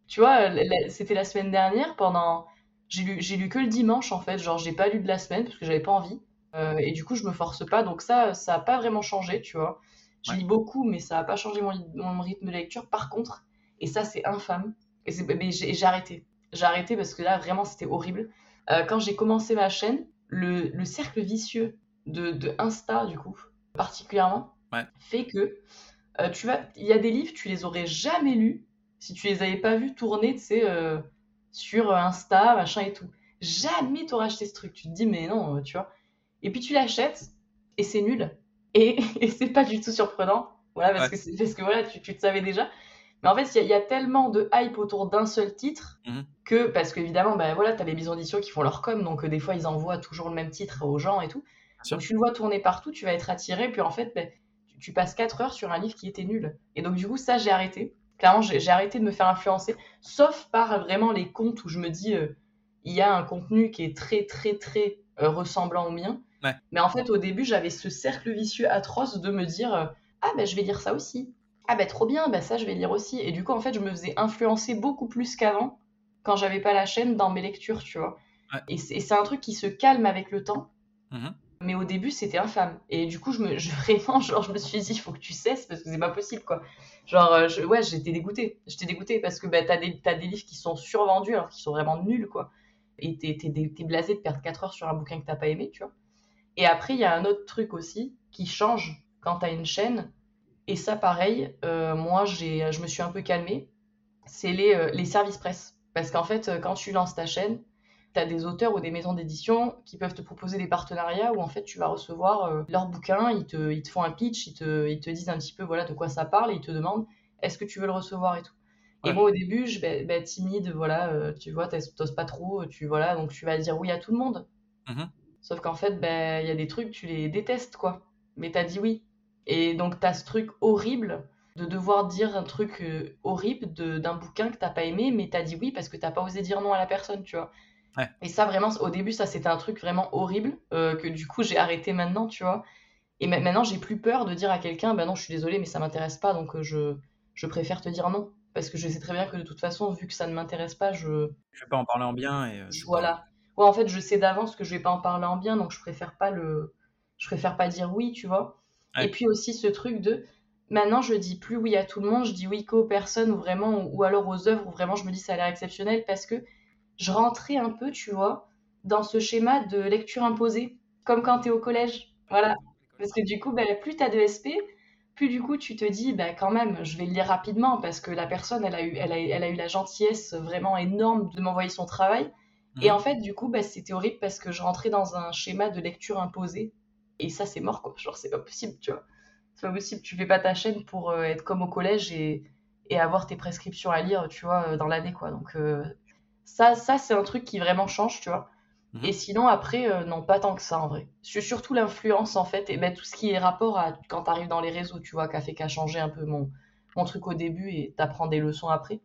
Tu vois, c'était la semaine dernière, pendant. J'ai lu, j'ai lu que le dimanche en fait, genre j'ai pas lu de la semaine parce que j'avais pas envie. Euh, et du coup, je me force pas, donc ça, ça a pas vraiment changé, tu vois. Je Ouais. lis beaucoup, mais ça a pas changé mon, rythme de lecture. Par contre, et ça c'est infâme, et c'est- mais j'ai j'ai arrêté. J'ai arrêté parce que là vraiment c'était horrible. Euh, quand j'ai commencé ma chaîne, le, le cercle vicieux de, de Insta, du coup, particulièrement, Ouais. fait que euh, tu vas, il y a des livres, tu les aurais jamais lus si tu les avais pas vus tourner, tu sais, euh, sur Insta, machin et tout. Jamais t'aurais acheté ce truc. Tu te dis, mais non, euh, tu vois. Et puis tu l'achètes et c'est nul. Et, et c'est pas du tout surprenant. Voilà, parce Ouais. que, parce que voilà, tu, tu te savais déjà. Mais en fait, il y, a- il y a tellement de hype autour d'un seul titre Mhm. que, parce qu'évidemment, bah, voilà, t'as les maisons d'édition qui font leur com, donc euh, des fois ils envoient toujours le même titre aux gens et tout. Donc tu le vois tourner partout, tu vas être attiré, puis en fait, bah, tu, passes 4 heures sur un livre qui était nul. Et donc du coup, ça, j'ai arrêté. Clairement, j'ai arrêté de me faire influencer, sauf par vraiment les comptes où je me dis, euh, il y a un contenu qui est très, très, très euh, ressemblant au mien. Ouais. Mais en fait, au début, j'avais ce cercle vicieux atroce de me dire, euh, ah ben je vais lire ça aussi. Ah ben trop bien, ben ça je vais lire aussi. Et du coup, en fait, je me faisais influencer beaucoup plus qu'avant, quand j'avais pas la chaîne, dans mes lectures, tu vois. Ouais. Et c'est un truc qui se calme avec le temps. Mhm. Mais au début, c'était infâme. Et du coup, je me, je, vraiment, genre, je me suis dit, il faut que tu cesses parce que c'est pas possible, quoi. Genre, euh, je- ouais, j'étais dégoûtée. J'étais dégoûtée parce que bah, t'as des, t'as des livres qui sont survendus alors qu'ils sont vraiment nuls, quoi. Et t'es, t'es, blasé de perdre 4 heures sur un bouquin que t'as pas aimé, tu vois. Et après, il y a un autre truc aussi qui change quand t'as une chaîne. Et ça, pareil, euh, moi, j'ai, je me suis un peu calmée. C'est les, euh, les services presse. Parce qu'en fait, quand tu lances ta chaîne, tu as des auteurs ou des maisons d'édition qui peuvent te proposer des partenariats où en fait tu vas recevoir euh, leurs bouquins, ils te, ils te font un pitch, ils te, ils te disent un petit peu voilà de quoi ça parle et ils te demandent est-ce que tu veux le recevoir et tout. Et moi au début, je bah, timide, voilà, euh, tu vois, t'oses pas trop, tu voilà, donc tu vas dire oui à tout le monde. Mhm. Sauf qu'en fait, bah, il y a des trucs, tu les détestes quoi. Mais t'as dit oui. Et donc t'as ce truc horrible de devoir dire un truc euh, horrible d'un bouquin que t'as pas aimé, mais t'as dit oui parce que t'as pas osé dire non à la personne, tu vois. Ouais. Et ça, vraiment, au début, ça, c'était un truc vraiment horrible euh, que du coup, j'ai arrêté maintenant, tu vois. Et ma- maintenant, j'ai plus peur de dire à quelqu'un, bah non, je suis désolée, mais ça m'intéresse pas, donc euh, je, je préfère te dire non. Parce que je sais très bien que de toute façon, vu que ça ne m'intéresse pas, je, Je vais pas en parler en bien et euh, voilà. Ouais, en fait, je sais d'avance que je vais pas en parler en bien, donc je préfère pas le, je préfère pas dire oui, tu vois. Ouais. Et puis aussi ce truc de, maintenant, je dis plus oui à tout le monde, je dis oui qu'aux personnes ou vraiment, ou alors aux œuvres où vraiment je me dis ça a l'air exceptionnel parce que je rentrais un peu, tu vois, dans ce schéma de lecture imposée, comme quand tu es au collège. Voilà. Parce que du coup, bah, plus tu as de SP, plus du coup tu te dis, bah, quand même, je vais le lire rapidement parce que la personne, elle a eu, elle a, elle a eu la gentillesse vraiment énorme de m'envoyer son travail. Et Mhm. en fait, du coup, bah, c'était horrible parce que je rentrais dans un schéma de lecture imposé. Et ça, c'est mort, quoi. Genre, c'est pas possible, tu vois. C'est pas possible. Tu fais pas ta chaîne pour euh, être comme au collège et, et avoir tes prescriptions à lire, tu vois, euh, dans l'année, quoi. Donc, euh, ça, ça c'est un truc qui vraiment change, tu vois. Mhm. Et sinon, après, euh, non, pas tant que ça, en vrai. Sur- Surtout l'influence, en fait, et ben, tout ce qui est rapport à quand t'arrives dans les réseaux, tu vois, qu'a fait qu'à changer un peu mon, mon truc au début et t'apprends des leçons après.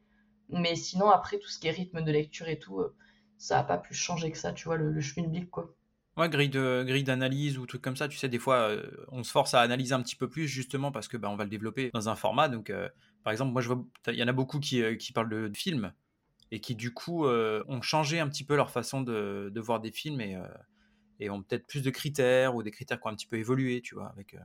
Mais sinon, après, tout ce qui est rythme de lecture et tout, euh, ça a pas plus changé que ça, tu vois, le, le schmilblick, quoi. Ouais, grille de grille d'analyse ou trucs comme ça, tu sais, des fois, euh, on se force à analyser un petit peu plus justement parce que bah, on va le développer dans un format. Donc, par exemple, moi, je vois, il y en a beaucoup qui, qui parlent de, de films et qui du coup euh, ont changé un petit peu leur façon de, de voir des films et, euh, et ont peut-être plus de critères ou des critères qui ont un petit peu évolué, tu vois, avec, euh,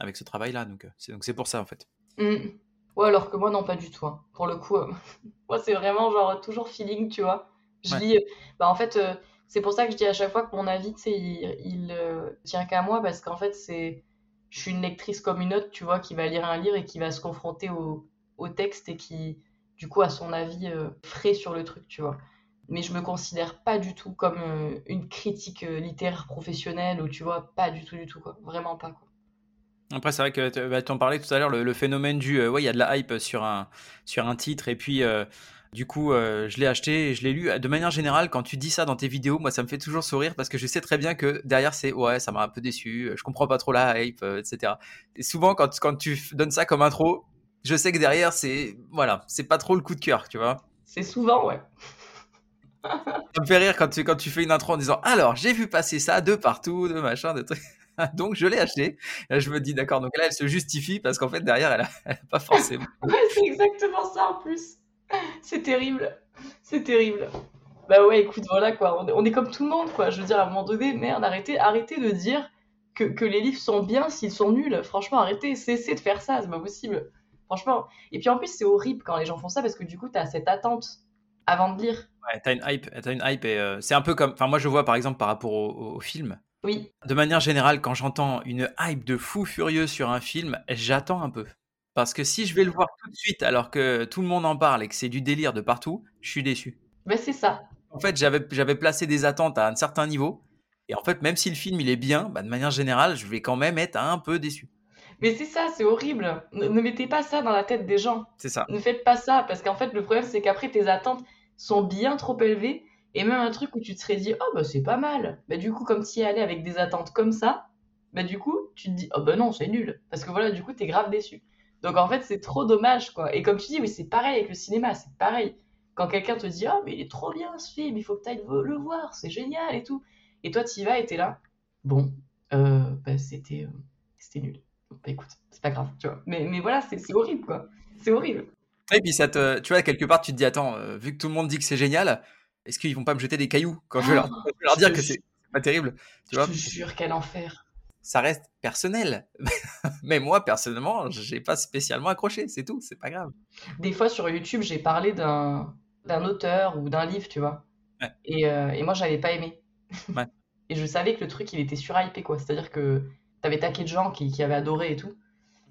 avec ce travail-là. Donc, c'est donc c'est pour ça en fait. Mm. Ouais, alors que moi, non, pas du tout. hein. Pour le coup, moi, c'est vraiment genre toujours feeling, tu vois. Je Ouais. lis, bah en fait, c'est pour ça que je dis à chaque fois que mon avis, tu sais, il, il, tient qu'à moi, parce qu'en fait, c'est, je suis une lectrice comme une autre, tu vois, qui va lire un livre et qui va se confronter au, au texte et qui, du coup, a son avis euh, frais sur le truc, tu vois. Mais je me considère pas du tout comme euh, une critique euh, littéraire professionnelle ou tu vois, pas du tout, du tout, quoi. Vraiment pas, quoi. Après, c'est vrai que tu bah, en parlais tout à l'heure, le, phénomène du euh, ouais, il y a de la hype sur un, sur un titre, et puis du coup, je l'ai acheté et je l'ai lu. De manière générale, quand tu dis ça dans tes vidéos, moi, ça me fait toujours sourire parce que je sais très bien que derrière, c'est ouais, ça m'a un peu déçu, je comprends pas trop la hype, etc. Et souvent, quand, quand tu donnes ça comme intro, je sais que derrière, c'est voilà, c'est pas trop le coup de cœur, tu vois. C'est souvent, ouais. Ça me fait rire quand tu, quand tu fais une intro en disant alors j'ai vu passer ça de partout, de machin, de trucs. Donc je l'ai acheté. Là, je me dis d'accord. Donc là elle se justifie parce qu'en fait derrière elle a, elle a pas forcément. Ouais, c'est exactement ça en plus. C'est terrible. C'est terrible. Bah ouais, écoute, voilà quoi. On est, on est comme tout le monde, quoi. Je veux dire, à un moment donné, merde, arrêtez, arrêtez de dire que, que les livres sont bien s'ils sont nuls. Franchement, arrêtez, cessez de faire ça, c'est pas possible. Franchement. Et puis en plus, c'est horrible quand les gens font ça parce que du coup, t'as cette attente avant de lire. Ouais, t'as une hype, t'as une hype et euh, c'est un peu comme. Enfin moi je vois par exemple par rapport au, au- au film. Oui, De manière générale, quand j'entends une hype de fou furieux sur un film, j'attends un peu. Parce que si je vais le voir tout de suite alors que tout le monde en parle et que c'est du délire de partout, je suis déçu. bah c'est ça. En fait, j'avais j'avais placé des attentes à un certain niveau. Et en fait, même si le film il est bien, bah, de manière générale, je vais quand même être un peu déçu. Mais c'est ça, c'est horrible. Ne, ne mettez pas ça dans la tête des gens. C'est ça. Ne faites pas ça, parce qu'en fait, le problème, c'est qu'après, tes attentes sont bien trop élevées, et même un truc où tu te serais dit, oh, bah, c'est pas mal. Bah, du coup, comme tu y allais avec des attentes comme ça, bah, du coup, tu te dis, oh, bah, non, c'est nul. Parce que voilà, du coup, t'es grave déçu. Donc, en fait, c'est trop dommage, quoi. Et comme tu dis, oui, c'est pareil avec le cinéma, c'est pareil. Quand quelqu'un te dit, oh, mais il est trop bien ce film, il faut que t'ailles le voir, c'est génial et tout. Et toi, tu y vas et t'es là, bon, euh, bah, c'était euh, c'était nul. Bah, écoute, c'est pas grave, tu vois. Mais, mais voilà, c'est horrible, quoi. C'est horrible. Et puis ça te, tu vois, quelque part, tu te dis, attends, euh, vu que tout le monde dit que c'est génial, est-ce qu'ils vont pas me jeter des cailloux quand je vais leur, je vais leur je dire que c'est pas terrible, tu Je vois? te jure, quel enfer. Ça reste personnel. Mais moi, personnellement, j'ai pas spécialement accroché, c'est tout, c'est pas grave. Des fois, sur YouTube, j'ai parlé d'un d'un auteur ou d'un livre, tu vois. Ouais. Et, euh, et moi, j'avais pas aimé. Ouais. Et je savais que le truc, il était surhypé, quoi. C'est-à-dire que t'avais taqué de gens qui, qui avaient adoré et tout.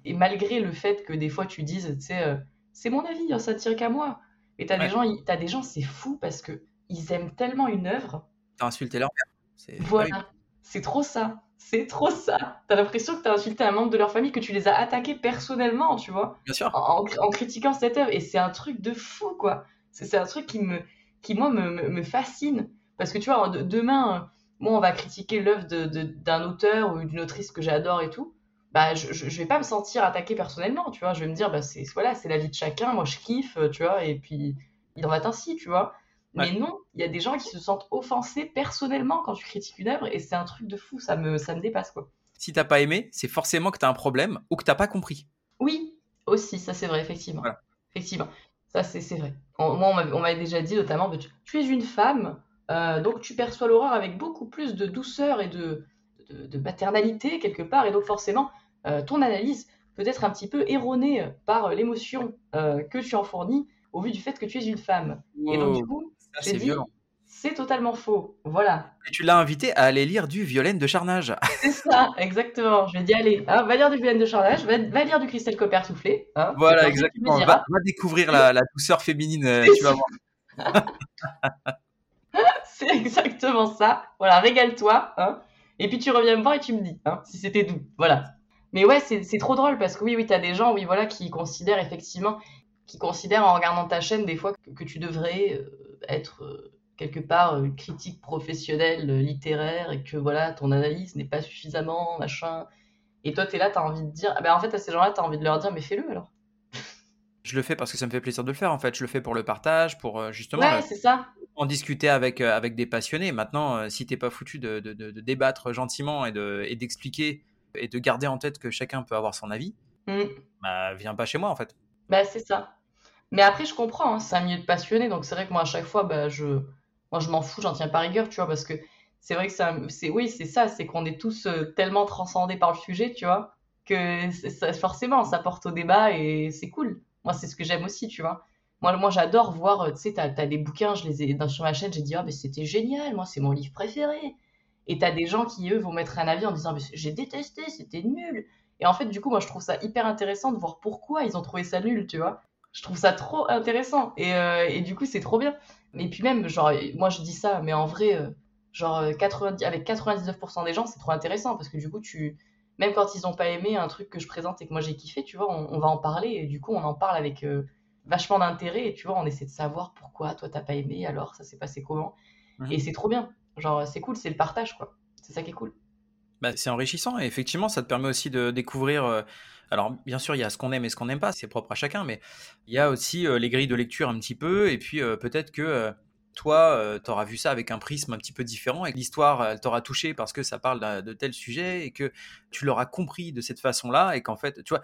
Et malgré le fait que des fois, tu dises, tu sais, euh, c'est mon avis, hein, ça tire qu'à moi. Et t'as Ouais. des gens, ils- t'as des gens, c'est fou parce que ils aiment tellement une œuvre. T'as insulté leur mère. Voilà. C'est trop ça. C'est trop ça. T'as l'impression que t'as insulté un membre de leur famille, que tu les as attaqués personnellement, tu vois Bien sûr. en, en- en critiquant cette œuvre. Et c'est un truc de fou, quoi. C'est c'est un truc qui, me, qui moi, me, me- me fascine. Parce que, tu vois, de- demain, moi, on va critiquer l'œuvre d'un auteur ou d'une autrice que j'adore et tout. Bah, je, je, je vais pas me sentir attaquée personnellement, tu vois. Je vais me dire, bah, c'est voilà, c'est la vie de chacun. Moi, je kiffe, euh, tu vois. Et puis, il en va ainsi, tu vois. Mais non, il y a des gens qui se sentent offensés personnellement quand tu critiques une œuvre. Et c'est un truc de fou. Ça me, ça me dépasse, quoi. Si t'as pas aimé, c'est forcément que t'as un problème ou que t'as pas compris. Oui, aussi, ça c'est vrai, effectivement. Voilà. Effectivement, ça c'est vrai. On- moi, on m'avait déjà dit notamment, bah, tu, tu es une femme, euh, donc tu perçois l'horreur avec beaucoup plus de douceur et de, de, de maternalité quelque part, et donc forcément, euh, ton analyse peut être un petit peu erronée par l'émotion euh, que tu en fournis au vu du fait que tu es une femme. Et donc du coup, c'est violent. c'est totalement faux. Voilà. Et tu l'as invité à aller lire du Violaine de Charnage. C'est ça, exactement. Je ai dit, allez, hein, va lire du Violaine de Charnage, va, va lire du Christelle Copper soufflé. Hein, Voilà, exactement. Va, va découvrir la, la douceur féminine, tu vas voir. C'est exactement ça. Voilà, régale-toi. Hein. Et puis tu reviens me voir et tu me dis hein, si c'était doux. Voilà. Mais ouais, c'est trop drôle parce que oui, oui, t'as des gens, oui, voilà, qui considèrent effectivement, qui considèrent en regardant ta chaîne des fois que, tu devrais euh, être euh, quelque part euh, critique professionnelle, littéraire, et que voilà, ton analyse n'est pas suffisamment, machin. Et toi, t'es là, t'as envie de dire, ah ben en fait, à ces gens-là, t'as envie de leur dire, mais fais-le alors. Je le fais parce que ça me fait plaisir de le faire, en fait. Je le fais pour le partage, pour euh, justement Ouais, c'est ça. en discuter avec, euh, avec des passionnés. Maintenant, euh, si t'es pas foutu de, de- débattre gentiment et de- et d'expliquer et de garder en tête que chacun peut avoir son avis, Mm. bah viens pas chez moi, en fait. Bah, c'est ça. Mais après, je comprends, hein, c'est un milieu de passionnés, donc c'est vrai que moi, à chaque fois, bah, je, moi, je m'en fous, j'en tiens pas rigueur, tu vois, parce que c'est vrai que c'est, oui, c'est ça, c'est qu'on est tous euh, tellement transcendés par le sujet, tu vois, que ça- forcément, ça porte au débat et c'est cool. Moi, c'est ce que j'aime aussi, tu vois. Moi, moi j'adore voir, tu sais, t'as, as des bouquins, je les ai dans, sur ma chaîne, j'ai dit, ah, mais c'était génial, moi, c'est mon livre préféré. Et t'as des gens qui, eux, vont mettre un avis en disant, mais j'ai détesté, c'était nul. Et en fait, du coup, moi, je trouve ça hyper intéressant de voir pourquoi ils ont trouvé ça nul, tu vois. Je trouve ça trop intéressant. Et, euh, et du coup, c'est trop bien. Et puis même, genre, moi, je dis ça, mais en vrai, euh, genre, 90, avec 99% des gens, c'est trop intéressant parce que du coup, tu, même quand ils n'ont pas aimé un truc que je présente et que moi j'ai kiffé, tu vois, on, va en parler et du coup, on en parle avec euh, vachement d'intérêt et tu vois, on essaie de savoir pourquoi toi t'as pas aimé, alors ça s'est passé comment. Et c'est trop bien. Genre, c'est cool, c'est le partage, quoi. C'est ça qui est cool. Bah, c'est enrichissant et effectivement, ça te permet aussi de découvrir. Euh, alors, bien sûr, il y a ce qu'on aime et ce qu'on n'aime pas, c'est propre à chacun, mais il y a aussi euh, les grilles de lecture un petit peu, et puis euh, peut-être que toi, tu auras vu ça avec un prisme un petit peu différent, et que l'histoire, elle t'aura touché parce que ça parle de tel sujet, et que tu l'auras compris de cette façon-là, et qu'en fait, tu vois,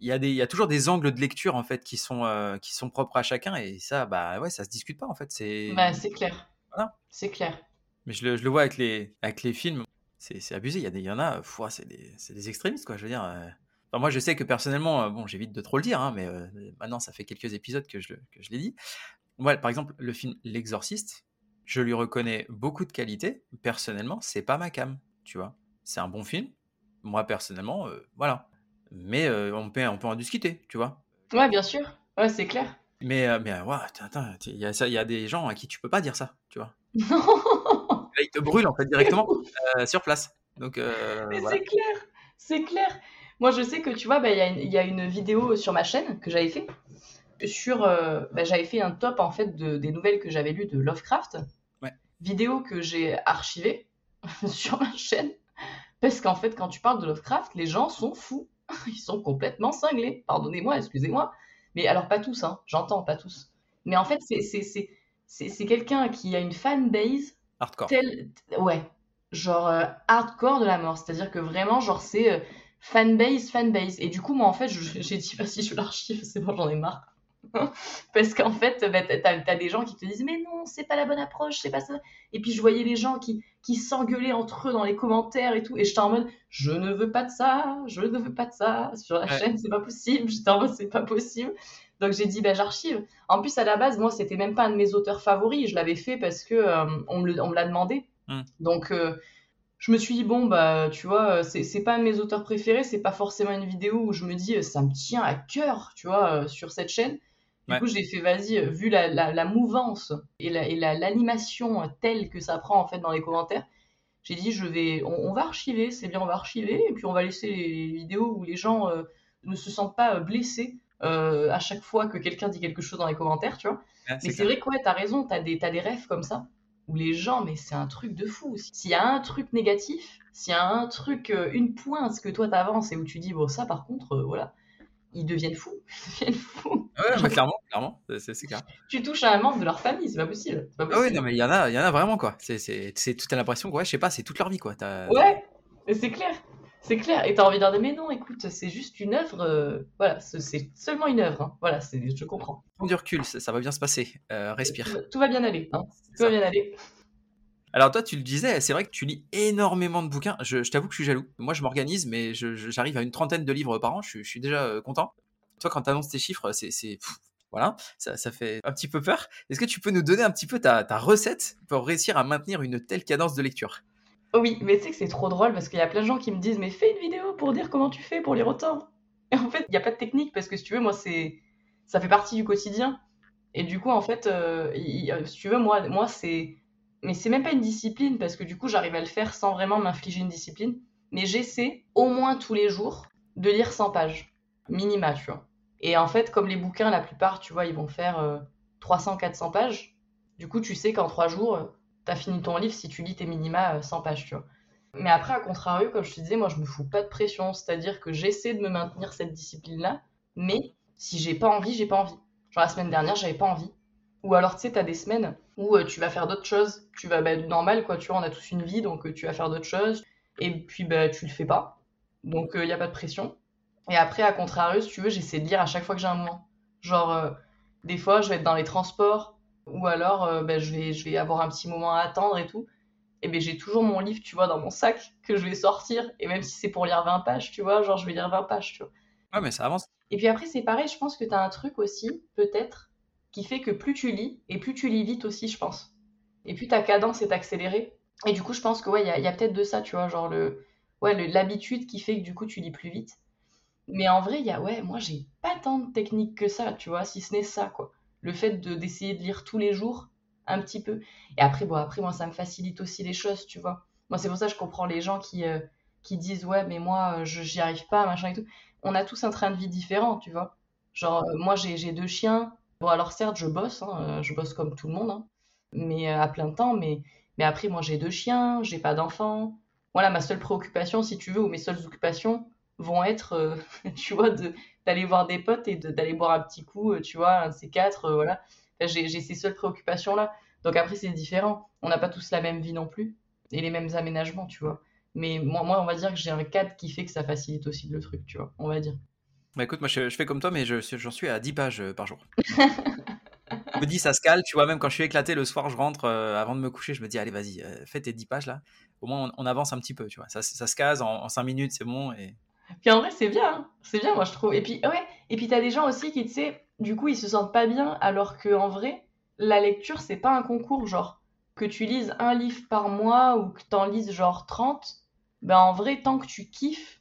il y, a des, il y a toujours des angles de lecture en fait qui sont, qui sont propres à chacun, et ça, bah ouais, ça se discute pas en fait. C'est bah, clair. Voilà. C'est clair. Mais je le, je le, vois avec les, avec les films c'est abusé. Il y, a des, il y en a, c'est des, des, extrémistes, quoi. Je veux dire. Euh. moi, je sais que personnellement, euh, bon, j'évite de trop le dire, hein, mais euh, maintenant, ça fait quelques épisodes que je, que je l'ai dit. Moi, par exemple, le film L'Exorciste, je lui reconnais beaucoup de qualités. Personnellement, c'est pas ma cam, tu vois. C'est un bon film. Moi, personnellement, voilà. Mais on, peut, on peut en discuter, tu vois. Ouais, bien sûr. Ouais, c'est clair. Mais, mais il y, a, y a des gens à qui tu peux pas dire ça, tu vois. Non il te brûle en fait directement euh, sur place. Donc, euh, Mais c'est clair, c'est clair. Moi, je sais que tu vois, bah, il y, a une vidéo sur ma chaîne que j'avais fait. Sur, euh, bah, j'avais fait un top en fait de, des nouvelles que j'avais lues de Lovecraft. Ouais. Vidéo que j'ai archivée sur ma chaîne. Parce qu'en fait, quand tu parles de Lovecraft, les gens sont fous. Ils sont complètement cinglés. Pardonnez-moi, excusez-moi. Mais alors, pas tous, hein. j'entends, pas tous. Mais en fait, c'est quelqu'un qui a une fanbase Hardcore. Ouais, genre euh, hardcore de la mort. C'est-à-dire que vraiment, genre, c'est euh, fanbase, fanbase. Et du coup, moi, en fait, j'ai dit, vas-y, je l'archive, c'est bon, j'en ai marre. Parce qu'en fait, bah, t'as as des gens qui te disent, mais non, c'est pas la bonne approche, c'est pas ça. Et puis, je voyais les gens qui, qui s'engueulaient entre eux dans les commentaires et tout. Et j'étais en mode, je ne veux pas de ça, je ne veux pas de ça. Sur la chaîne, c'est pas possible. J'étais en mode, c'est pas possible. Donc j'ai dit, ben, j'archive. En plus, à la base, moi, c'était même pas un de mes auteurs favoris. Je l'avais fait parce que euh, on, me, l'a demandé. Hmm. Donc euh, je me suis dit, bon, bah, tu vois, c'est pas un de mes auteurs préférés. C'est pas forcément une vidéo où je me dis, ça me tient à cœur, tu vois, euh, sur cette chaîne. Du coup, j'ai fait, vas-y, vu la, la, mouvance et l'animation telle que ça prend en fait dans les commentaires, j'ai dit, je vais, on, va archiver, c'est bien, on va archiver, et puis on va laisser les vidéos où les gens ne se sentent pas blessés euh, à chaque fois que quelqu'un dit quelque chose dans les commentaires, tu vois. mais c'est vrai que ouais, t'as raison, t'as des, as des rêves comme ça, où les gens, mais c'est un truc de fou. S'il y a un truc négatif, s'il y a un truc, euh, une pointe que toi t'avances et où tu dis, bon, ça par contre, euh, voilà, ils deviennent fous. Ils deviennent fous. Ouais, clairement, clairement, c'est clair. Tu touches à un membre de leur famille, c'est pas possible. Pas possible. Ah oui, non, mais il y en a, il y en a vraiment, quoi. C'est, tout à l'impression que, ouais, je sais pas, c'est toute leur vie, quoi. Ouais, c'est clair. C'est clair. Et t'as envie de dire, mais non, écoute, c'est juste une œuvre. Euh, voilà, c'est seulement une œuvre. Hein. Voilà, je comprends. Prends du recul, ça, va bien se passer. Euh, respire. Tout, va bien aller. Hein. Tout va bien aller. Alors toi, tu le disais, c'est vrai que tu lis énormément de bouquins. Je, t'avoue que je suis jaloux. Moi, je m'organise, mais j'arrive à une trentaine de livres par an. Je, suis déjà euh, content. Toi, quand tu annonces tes chiffres, c'est voilà, ça, fait un petit peu peur. Est-ce que tu peux nous donner un petit peu ta, ta recette pour réussir à maintenir une telle cadence de lecture? Oui, mais tu sais que c'est trop drôle parce qu'il y a plein de gens qui me disent mais fais une vidéo pour dire comment tu fais pour lire autant. Et en fait, il n'y a pas de technique parce que si tu veux, moi c'est ça fait partie du quotidien. Et du coup, en fait, euh, si tu veux, moi, moi c'est mais c'est même pas une discipline parce que du coup, j'arrive à le faire sans vraiment m'infliger une discipline. Mais j'essaie au moins tous les jours de lire 100 pages minima, tu vois. Et en fait, comme les bouquins, la plupart, tu vois, ils vont faire 300-400 euh, pages. Du coup, tu sais qu'en 3 jours, t'as fini ton livre si tu lis tes minima 100 euh, pages, tu vois. Mais après, à contrario, comme je te disais, moi, je me fous pas de pression. C'est-à-dire que j'essaie de me maintenir cette discipline-là, mais si j'ai pas envie, j'ai pas envie. Genre la semaine dernière, j'avais pas envie. Ou alors, tu sais, t'as des semaines où euh, tu vas faire d'autres choses. Tu vas, bah, normal, quoi, tu vois, on a tous une vie, donc euh, tu vas faire d'autres choses. Et puis, bah, tu le fais pas. Donc, il n'y a pas de pression. Et après, à contrario, si tu veux, j'essaie de lire à chaque fois que j'ai un moment. Genre, des fois, je vais être dans les transports, ou alors euh, ben, je, vais, je vais avoir un petit moment à attendre et tout, et ben j'ai toujours mon livre, tu vois, dans mon sac que je vais sortir, et même si c'est pour lire 20 pages, tu vois, genre je vais lire 20 pages, tu vois. Ouais, mais ça avance. Et puis après, c'est pareil, je pense que tu as un truc aussi, peut-être, qui fait que plus tu lis, et plus tu lis vite aussi, je pense. Et plus ta cadence est accélérée. Et du coup, je pense que ouais, il y a, peut-être de ça, tu vois, genre le, ouais, l'habitude qui fait que du coup, tu lis plus vite. Mais en vrai, il y a, ouais, moi, j'ai pas tant de technique que ça, tu vois, si ce n'est ça, quoi. Le fait de, d'essayer de lire tous les jours, un petit peu. Et après, bon, après, moi, ça me facilite aussi les choses, tu vois. Moi, c'est pour ça que je comprends les gens qui, euh, qui disent, ouais, mais moi, je, j'y arrive pas, machin et tout. On a tous un train de vie différent, tu vois. Genre, euh, moi, j'ai deux chiens. Bon, alors certes, je bosse, hein, euh, je bosse comme tout le monde, hein, mais à plein temps, mais, après, moi, j'ai deux chiens, j'ai pas d'enfants. Voilà, ma seule préoccupation, si tu veux, ou mes seules occupations vont être, tu vois, d'aller voir des potes et d'aller boire un petit coup, tu vois, un de ces quatre, voilà. j'ai, j'ai ces seules préoccupations-là. Donc après, c'est différent. On n'a pas tous la même vie non plus et les mêmes aménagements, tu vois. Mais moi, moi on va dire que j'ai un cadre qui fait que ça facilite aussi le truc, tu vois, on va dire. Bah écoute, moi je, fais comme toi, mais j'en suis à 10 pages euh, par jour. je me dis, ça se cale, tu vois, même quand je suis éclaté le soir, je rentre, euh, avant de me coucher, je me dis, allez, vas-y, euh, fais tes 10 pages là. Au moins, on, avance un petit peu, tu vois. Ça, ça se case en, 5 minutes, c'est bon. Et... Puis en vrai, c'est bien, hein. c'est bien, moi je trouve. Et puis, ouais, et puis t'as des gens aussi qui, tu sais, du coup, ils se sentent pas bien, alors qu'en vrai, la lecture, c'est pas un concours, genre que tu lises un livre par mois ou que tu en lises genre 30, ben en vrai, tant que tu kiffes,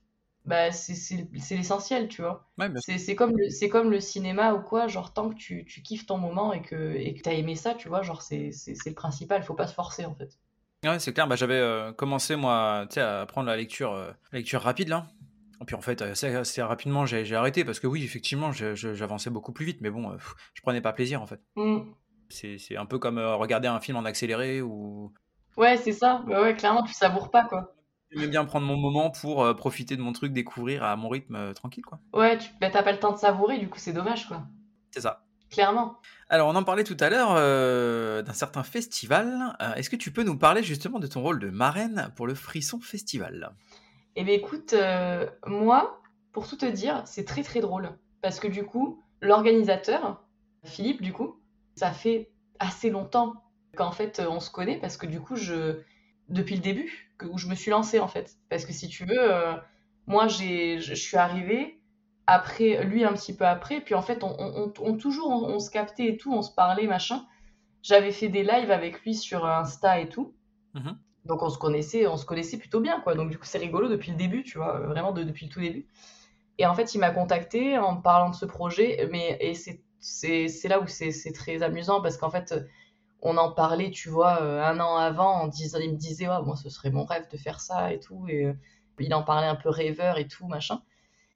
bah c'est l'essentiel, tu vois. c'est comme, le, comme le cinéma ou quoi, genre tant que tu, tu kiffes ton moment et que et que tu as aimé ça, tu vois, genre c'est le principal, faut pas se forcer en fait. Ouais, c'est clair, bah, j'avais euh, commencé moi à apprendre la lecture, euh, lecture rapide là. Et puis en fait, assez, rapidement, j'ai arrêté parce que oui, effectivement, j'avançais beaucoup plus vite, mais bon, je prenais pas plaisir en fait. Mmh. C'est un peu comme euh, regarder un film en accéléré ou. Ouais, c'est ça. ouais, clairement, tu savoures pas, quoi. J'aime bien prendre mon moment pour euh, profiter de mon truc, découvrir à mon rythme euh, tranquille, quoi. Ouais, tu bah, t'as pas le temps de savourer, du coup, c'est dommage, quoi. C'est ça. Clairement. Alors, on en parlait tout à l'heure d'un certain festival. Est-ce que tu peux nous parler justement de ton rôle de marraine pour le Frisson Festival? Eh bien, écoute, moi, pour tout te dire, c'est très très drôle. Parce que du coup, l'organisateur, Philippe, du coup, ça fait assez longtemps qu'en fait on se connaît parce que du coup je depuis le début que, où je me suis lancée en fait. Parce que si tu veux euh, moi j'ai je suis arrivée après lui un petit peu après puis en fait on, on, toujours on, se captait et tout on se parlait machin. J'avais fait des lives avec lui sur Insta et tout. Mhm. donc on se connaissait on se connaissait plutôt bien quoi. Donc du coup c'est rigolo depuis le début tu vois vraiment depuis le tout début. Et en fait il m'a contacté en parlant de ce projet mais et c'est c'est là où c'est très amusant parce qu'en fait, on en parlait, tu vois, euh, un an avant, en disant, il me disait, ouais, moi, ce serait mon rêve de faire ça et tout. Et euh, il en parlait un peu rêveur et tout, machin.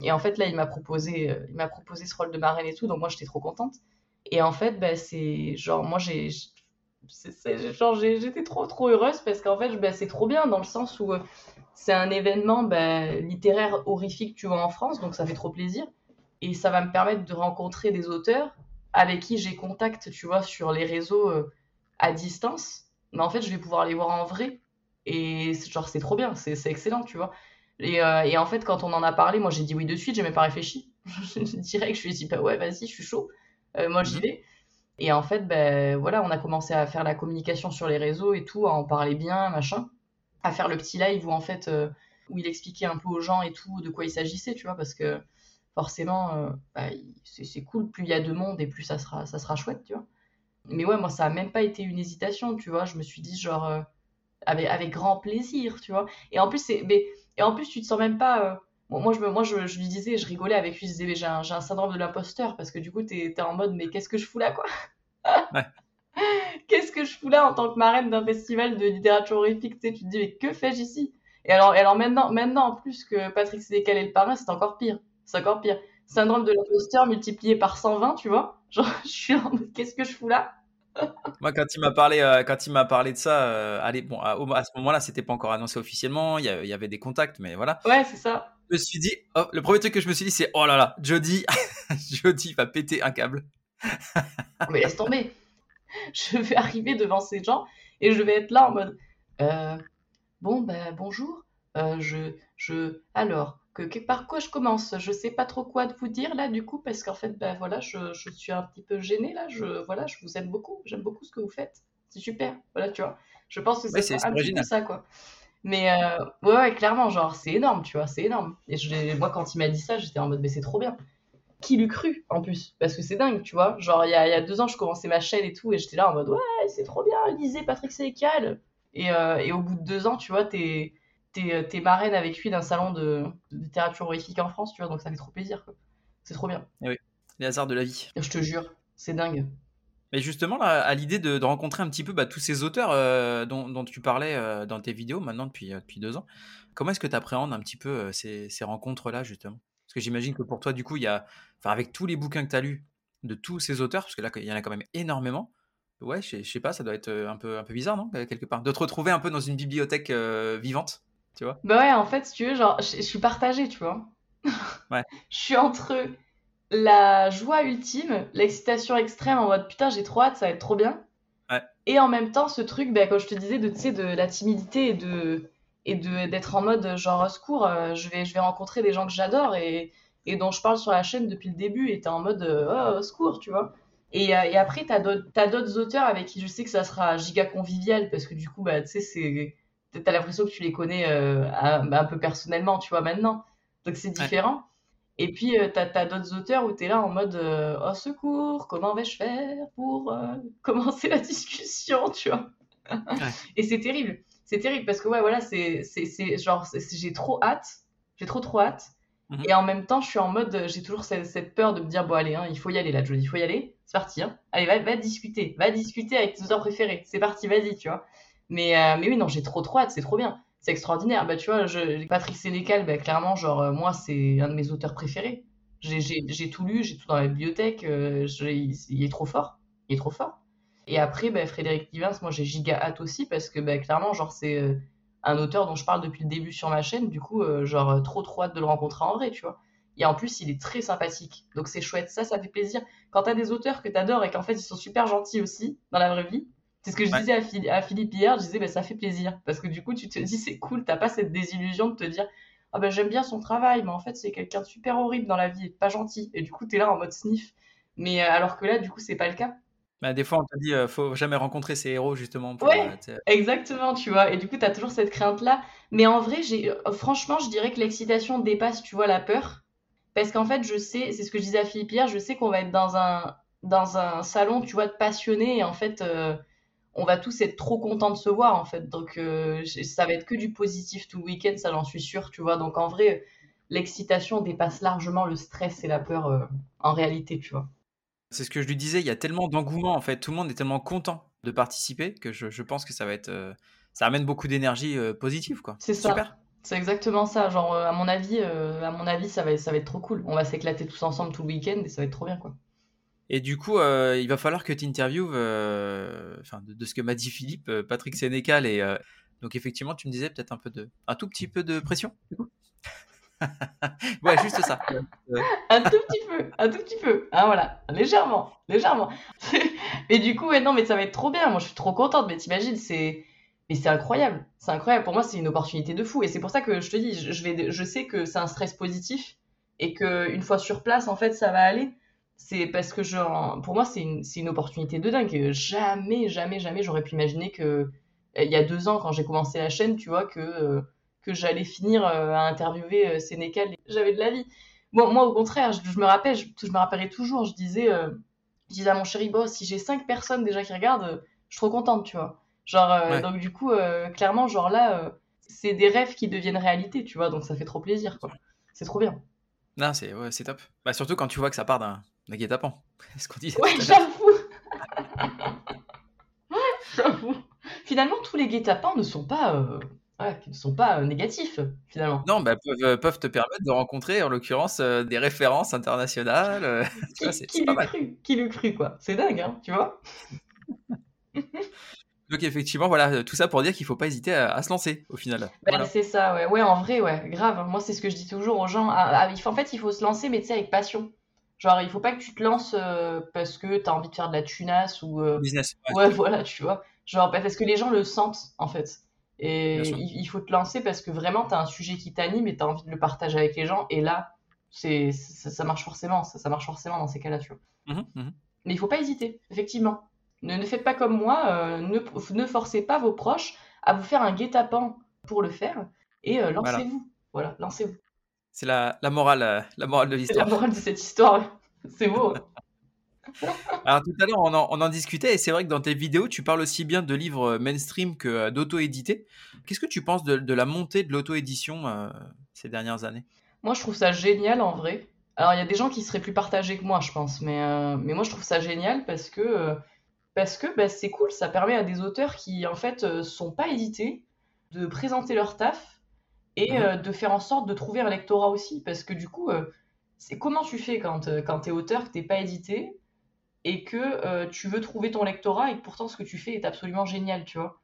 Et en fait, là, il m'a proposé, euh, il m'a proposé ce rôle de marraine et tout, donc moi, j'étais trop contente. Et en fait, bah, c'est genre, moi, j'ai. J'étais trop, trop heureuse parce qu'en fait, bah, c'est trop bien dans le sens où c'est un événement bah, littéraire horrifique, tu vois, en France, donc ça fait trop plaisir et ça va me permettre de rencontrer des auteurs avec qui j'ai contact, tu vois, sur les réseaux à distance. Mais en fait, je vais pouvoir les voir en vrai. Et genre, c'est trop bien, c'est excellent, tu vois. Et, euh, et, en fait, quand on en a parlé, moi j'ai dit oui de suite, j'ai même pas réfléchi. Direct, je lui ai dit, bah ouais, vas-y, je suis chaud. Euh, moi, j'y mhm. vais. Et en fait, ben voilà, on a commencé à faire la communication sur les réseaux et tout, à en parler bien, machin. À faire le petit live où en fait, où il expliquait un peu aux gens et tout de quoi il s'agissait, tu vois, parce que forcément, euh, bah, c'est cool. Plus il y a de monde et plus ça sera, ça sera chouette, tu vois. Mais ouais, moi, ça a même pas été une hésitation, tu vois. Je me suis dit, genre, euh, avec, avec grand plaisir, tu vois. Et en plus, c'est, mais, et en plus, tu te sens même pas. Euh, moi, je, me, moi je, lui disais, je rigolais avec lui, je disais, j'ai un, un, syndrome de l'imposteur parce que du coup, t'es es en mode, mais qu'est-ce que je fous là, quoi? Qu'est-ce que je fous là en tant que marraine d'un festival de littérature horrifique Tu te dis, mais que fais-je ici? Et alors, et alors maintenant, maintenant, en plus que Patrick Sénécal est le parrain, c'est encore pire c'est encore pire. Syndrome de l'imposteur multiplié par 120, tu vois. Genre, je suis en mode, qu'est-ce que je fous là? Moi, quand il m'a parlé, euh, quand il m'a parlé de ça, euh, allez, bon, à, ce moment-là, c'était pas encore annoncé officiellement. Il y, avait des contacts, mais voilà. Ouais, c'est ça. Je me suis dit, oh, le premier truc que je me suis dit, c'est oh là là, Jody, Jody va péter un câble. mais laisse tomber. Je vais arriver devant ces gens et je vais être là en mode, euh, bon ben bonjour, je, je, alors que, par quoi je commence? Je sais pas trop quoi vous dire là du coup parce qu'en fait ben voilà je, je, suis un petit peu gênée là je voilà je vous aime beaucoup j'aime beaucoup ce que vous faites c'est super voilà tu vois. Je pense que c'est un petit peu ça quoi. Mais euh, ouais, clairement genre c'est énorme tu vois c'est énorme. Et je, moi quand il m'a dit ça j'étais en mode mais c'est trop bien. Qui l'eût cru en plus? Parce que c'est dingue, tu vois. Genre, il y, a, y a deux ans, je commençais ma chaîne et tout, et j'étais là en mode ouais, c'est trop bien, lisez Patrick Sénécal. Et, euh, et, au bout de deux ans, tu vois, t'es es, marraine avec lui d'un salon de, littérature horrifique en France, tu vois, donc ça fait trop plaisir. C'est trop bien. Et eh oui, les hasards de la vie. Je te jure, c'est dingue. Mais justement, à l'idée de, rencontrer un petit peu bah, tous ces auteurs euh, dont, tu parlais euh, dans tes vidéos maintenant depuis, depuis deux ans, comment est-ce que tu appréhendes un petit peu ces, ces rencontres-là, justement? Parce que j'imagine que pour toi, du coup, il y a, avec tous les bouquins que tu as lus de tous ces auteurs, parce que là, il y en a quand même énormément, ouais, je sais pas, ça doit être un peu, un peu bizarre, non Quelque part. De te retrouver un peu dans une bibliothèque vivante, tu vois Bah ouais, en fait, si tu veux, genre, je, suis partagée, tu vois. Ouais. je suis entre la joie ultime, l'excitation extrême en mode putain, j'ai trop hâte, ça va être trop bien. Ouais. Et en même temps, ce truc, bah, comme je te disais, de, de la timidité et de et d'être en mode genre secours, je, vais, je vais rencontrer des gens que j'adore et, et dont je parle sur la chaîne depuis le début et t'es en mode oh, secours, tu vois. Et, euh, et après, t'as d'autres auteurs avec qui je sais que ça sera giga convivial parce que du coup, bah, tu sais, c'est. T'as l'impression que tu les connais euh, un, peu personnellement, tu vois, maintenant. Donc c'est différent. Et puis, euh, t'as as, d'autres auteurs où t'es là en mode Oh secours, comment vais-je faire pour commencer la discussion, tu vois? et c'est terrible. C'est terrible parce que, ouais, voilà, c'est genre, j'ai trop hâte. J'ai trop, trop hâte. Mhm. Et en même temps, je suis en mode, j'ai toujours cette, peur de me dire, bon, allez, hein, il faut y aller là, Jodie, il faut y aller, c'est parti. Hein. Allez, va, va, discuter, va discuter avec tes auteurs préférés, c'est parti, vas-y, tu vois. Mais, euh, mais oui, non, j'ai trop trop hâte, c'est trop bien, c'est extraordinaire. Bah, tu vois, je, Patrick Sénécal, bah, clairement, genre, euh, moi, c'est un de mes auteurs préférés. J'ai tout lu, j'ai tout dans la bibliothèque, euh, il, est trop fort, il est trop fort. Et après, bah, Frédéric Livins, moi, j'ai giga hâte aussi parce que, bah, clairement, genre, c'est un auteur dont je parle depuis le début sur ma chaîne, du coup, genre, trop trop hâte de le rencontrer en vrai, tu vois. Et en plus, il est très sympathique. Donc c'est chouette. Ça, ça fait plaisir. Quand t'as des auteurs que t'adores et qu'en fait, ils sont super gentils aussi dans la vraie vie. C'est ce que je disais à, Philippe hier. Je disais, bah, ça fait plaisir. Parce que du coup, tu te dis, c'est cool. T'as pas cette désillusion de te dire, ah ben j'aime bien son travail, mais en fait, c'est quelqu'un de super horrible dans la vie pas gentil. Et du coup, t'es là en mode sniff. Mais euh, alors que là, du coup, c'est pas le cas. Bah, des fois, on te dit, faut jamais rencontrer ces héros, justement. Pour, ouais, exactement, tu vois. Et du coup, tu as toujours cette crainte-là. Mais en vrai, j'ai, euh, franchement, je dirais que l'excitation dépasse, tu vois, la peur. Parce qu'en fait, je sais, c'est ce que je disais à Philippe hier, je sais qu'on va être dans un, dans un salon, tu vois, de passionnés. Et en fait, euh, on va tous être trop contents de se voir, en fait. Donc, euh, ça va être que du positif tout le week-end, ça, j'en suis sûre, tu vois. Donc, en vrai, l'excitation dépasse largement le stress et la peur en réalité, tu vois. C'est ce que je lui disais, il y a tellement d'engouement en fait, tout le monde est tellement content de participer que je, pense que ça va être, euh, ça amène beaucoup d'énergie euh, positive quoi. C'est ça. C'est exactement ça. Genre euh, à mon avis, à mon avis, ça va, ça va être trop cool. On va s'éclater tous ensemble tout le week-end et ça va être trop bien quoi. Et du coup, il va falloir que tu interviewes, enfin de, ce que m'a dit Philippe, Patrick Sénécal et donc effectivement, tu me disais peut-être un peu de, un tout petit peu de pression. Ouais, juste ça. un tout petit peu, un tout petit peu. Hein, voilà, légèrement, légèrement. et du coup, non, mais ça va être trop bien. Moi, je suis trop contente. Mais t'imagines, c'est, mais c'est incroyable. C'est incroyable. Pour moi, c'est une opportunité de fou. Et c'est pour ça que je te dis, je vais, je sais que c'est un stress positif et que une fois sur place, en fait, ça va aller. C'est parce que genre, pour moi, c'est une, une opportunité de dingue. Jamais, jamais, jamais, j'aurais pu imaginer que il y a deux ans, quand j'ai commencé la chaîne, tu vois, que euh, que j'allais finir euh, à interviewer euh, Sénécal. J'avais de la vie. Bon, moi, au contraire, je, me rappelle, je, me rappellerai toujours, je disais, euh, je disais à mon chéri boss, si j'ai cinq personnes déjà qui regardent, je suis trop contente, tu vois. Genre, donc du coup, clairement, genre là, c'est des rêves qui deviennent réalité, tu vois, donc ça fait trop plaisir, quoi. C'est trop bien. Non, c'est ouais, top. Bah, surtout quand tu vois que ça part d'un guet-apens. ce qu'on dit. Ouais, j'avoue. j'avoue. Finalement, tous les guet-apens ne sont pas qui ne sont pas euh, négatifs finalement. Non, bah, peuvent, euh, peuvent te permettre de rencontrer en l'occurrence euh, des références internationales. qui, qui l'eût cru Qui cru quoi C'est dingue, hein, tu vois Donc effectivement, voilà, tout ça pour dire qu'il faut pas hésiter à, se lancer au final. Bah, c'est ça, ouais. ouais, en vrai, ouais, grave. Moi, c'est ce que je dis toujours aux gens. Ah, ah, en fait, il faut se lancer, mais tu sais, avec passion. Genre, il faut pas que tu te lances parce que tu as envie de faire de la tunasse ou. Business. Ouais. ouais. voilà, tu vois. Genre, parce que les gens le sentent, en fait. Et il, faut te lancer parce que vraiment, tu as un sujet qui t'anime et tu as envie de le partager avec les gens. Et là, c'est ça, marche forcément. Ça, marche forcément dans ces cas-là, tu vois. Mmh mmh Mais il faut pas hésiter, effectivement. Ne, ne faites pas comme moi. Euh, ne, ne, forcez pas vos proches à vous faire un guet-apens pour le faire. Et euh, lancez-vous. Voilà, lancez-vous. C'est la, la, morale, la morale de l'histoire. La morale de cette histoire, c'est beau. Alors tout à l'heure, on, on en, discutait et c'est vrai que dans tes vidéos, tu parles aussi bien de livres mainstream que d'auto-édité. Qu'est-ce que tu penses de, de la montée de l'auto-édition ces dernières années? Moi, je trouve ça génial en vrai. Alors, il y a des gens qui seraient plus partagés que moi, je pense, mais, euh, mais moi, je trouve ça génial parce que euh, parce que bah, c'est cool, ça permet à des auteurs qui, en fait, euh, sont pas édités de présenter leur taf et mhm. de faire en sorte de trouver un lectorat aussi. Parce que du coup, c'est comment tu fais quand, quand tu es auteur, que t'es pas édité et que tu veux trouver ton lectorat et que pourtant ce que tu fais est absolument génial, tu vois?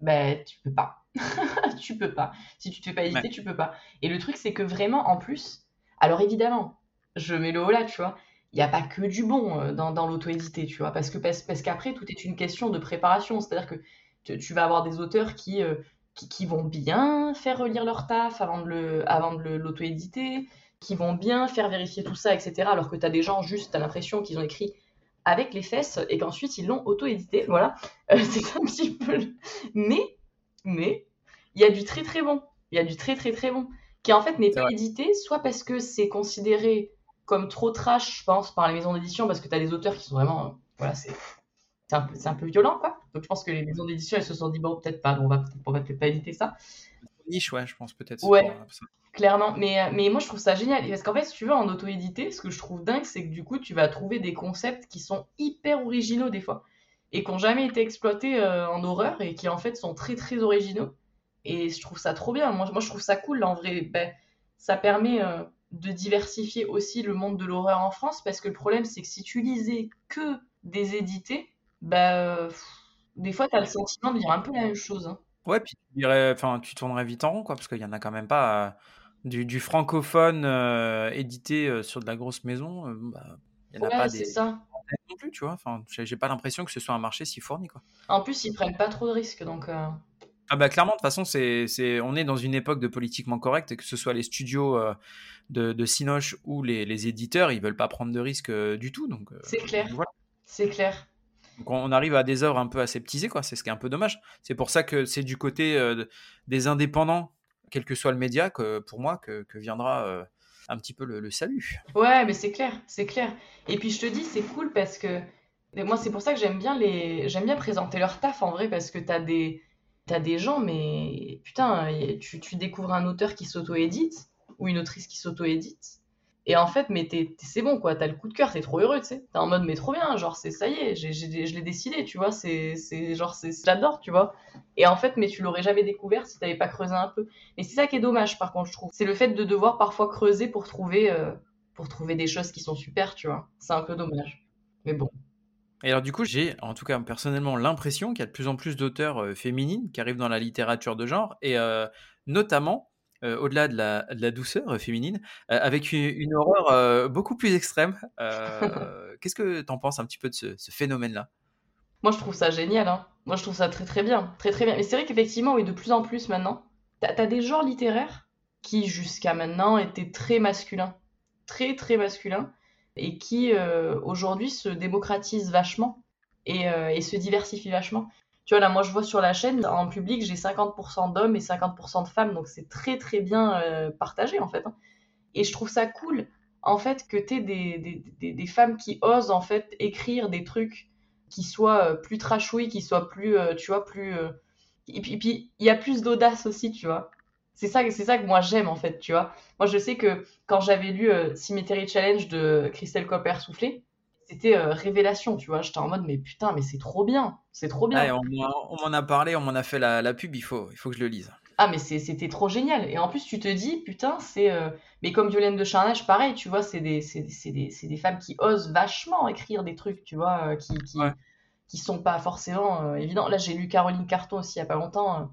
Ben, tu peux pas. tu peux pas. Si tu te fais pas éditer, tu peux pas. Et le truc, c'est que vraiment, en plus, alors évidemment, je mets le haut là, tu vois. Il n'y a pas que du bon euh, dans, dans l'auto-édité, tu vois. Parce que parce, qu'après, tout est une question de préparation. C'est-à-dire que tu, vas avoir des auteurs qui, euh, qui, qui, vont bien faire relire leur taf avant de, le, avant de l'auto-éditer, qui vont bien faire vérifier tout ça, etc. Alors que tu as des gens juste, tu as l'impression qu'ils ont écrit avec les fesses et qu'ensuite ils l'ont auto-édité. Voilà. Euh, c'est un petit peu. Mais, mais, il y a du très très bon. Il y a du très très très bon. Qui en fait n'est pas édité, soit parce que c'est considéré comme trop trash, je pense, par les maisons d'édition, parce que tu as des auteurs qui sont vraiment. Voilà, c'est. Un, peu, un peu violent, quoi. Donc je pense que les maisons d'édition, elles se sont dit, bon, peut-être pas, on va peut-être pas éditer ça. Niche, ouais, je pense peut-être. Ouais, clairement. Mais, euh, mais moi, je trouve ça génial. Parce qu'en fait, si tu veux, en auto-édité, ce que je trouve dingue, c'est que du coup, tu vas trouver des concepts qui sont hyper originaux des fois. Et qui n'ont jamais été exploités euh, en horreur et qui en fait sont très très originaux. Et je trouve ça trop bien. Moi, moi je trouve ça cool, en vrai. Ben, ça permet de diversifier aussi le monde de l'horreur en France parce que le problème c'est que si tu lisais que des édités, bah des fois tu as le sentiment de lire un peu la même chose. Hein. Ouais, puis tu, dirais, enfin, tu tournerais vite en rond quoi parce qu'il y en a quand même pas euh, du, francophone euh, édité euh, sur de la grosse maison, bah, il y en a pas des ça. non plus, tu vois. Enfin, j'ai pas l'impression que ce soit un marché si fourni quoi. En plus, ils prennent pas trop de risques donc ah bah clairement, de toute façon, c'est, c'est, on est dans une époque de politiquement correct, et que ce soit les studios euh, de, de Sinoche ou les, les, éditeurs, ils veulent pas prendre de risques euh, du tout. Donc, euh, c'est clair. C'est clair. On arrive à des œuvres un peu aseptisées, quoi. C'est ce qui est un peu dommage. C'est pour ça que c'est du côté des indépendants, quel que soit le média, que, pour moi, que, viendra un petit peu le, salut. Ouais, mais c'est clair, c'est clair. Et puis je te dis, c'est cool parce que moi, c'est pour ça que j'aime bien les, j'aime bien présenter leur taf en vrai parce que tu as des T'as des gens, mais putain, tu, tu découvres un auteur qui s'auto-édite ou une autrice qui s'auto-édite. Et en fait, mais c'est bon, quoi. T'as le coup de cœur, t'es trop heureux, tu sais. T'es en mode, mais trop bien, genre, c'est ça y est, je l'ai décidé, tu vois. C'est genre, j'adore, tu vois. Et en fait, mais tu l'aurais jamais découvert si t'avais pas creusé un peu. Et c'est ça qui est dommage, par contre, je trouve. C'est le fait de devoir parfois creuser pour trouver, euh, pour trouver des choses qui sont super, tu vois. C'est un peu dommage. Mais bon. Et alors du coup, j'ai en tout cas personnellement l'impression qu'il y a de plus en plus d'auteurs euh, féminines qui arrivent dans la littérature de genre, et euh, notamment, euh, au-delà de la, de la, douceur féminine, avec une, horreur beaucoup plus extrême. Qu'est-ce que tu en penses un petit peu de ce, phénomène-là? Moi, je trouve ça génial. Hein. Moi, je trouve ça très très bien. Très très bien. Mais c'est vrai qu'effectivement, oui, de plus en plus maintenant, tu as, des genres littéraires qui, jusqu'à maintenant, étaient très masculins. Très très masculins et qui euh, aujourd'hui se démocratise vachement euh, et, se diversifie vachement. Tu vois, là, moi, je vois sur la chaîne, en public, j'ai 50% d'hommes et 50% de femmes, donc c'est très, très bien euh, partagé, en fait. Hein. Et je trouve ça cool, en fait, que tu des, des, des, femmes qui osent, en fait, écrire des trucs qui soient plus trashouilles, qui soient plus, tu vois, plus... Et puis, il y a plus d'audace aussi, tu vois. C'est ça, c'est ça que moi j'aime en fait, tu vois. Moi je sais que quand j'avais lu euh, Cemetery Challenge de Christelle Copper soufflé, c'était euh, révélation, tu vois. J'étais en mode mais putain, mais c'est trop bien, c'est trop bien. on, m'en a parlé, on m'en a fait la, pub, il faut, il faut que je le lise. Ah mais c'était trop génial. Et en plus tu te dis putain c'est, euh, mais comme Violaine de Charnage, pareil, tu vois, c'est des, des, des, femmes qui osent vachement écrire des trucs, tu vois, qui, qui, qui sont pas forcément évidents. Là j'ai lu Caroline Carton aussi il y a pas longtemps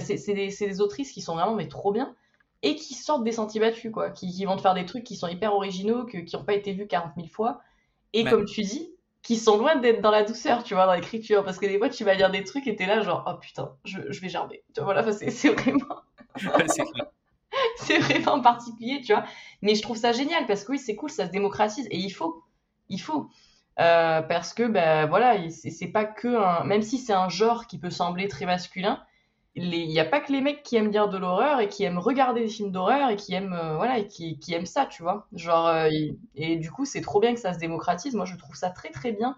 c'est des, autrices qui sont vraiment mais trop bien et qui sortent des sentiers battus, quoi, qui, vont te faire des trucs qui sont hyper originaux, que, qui n'ont pas été vus 40 000 fois, et comme tu dis, qui sont loin d'être dans la douceur, tu vois, dans l'écriture, parce que des fois, tu vas lire des trucs et t'es là, genre, oh putain, je, vais gerber. Tu vois, voilà, c'est vraiment... c'est vraiment particulier, tu vois. Mais je trouve ça génial, parce que oui, c'est cool, ça se démocratise, et il faut, il faut. Euh, parce que, ben voilà, c'est pas que un... Même si c'est un genre qui peut sembler très masculin, il n'y a pas que les mecs qui aiment lire de l'horreur et qui aiment regarder des films d'horreur et qui aiment euh, voilà et qui, qui, ça tu vois. Genre euh, et, du coup c'est trop bien que ça se démocratise. Moi je trouve ça très très bien.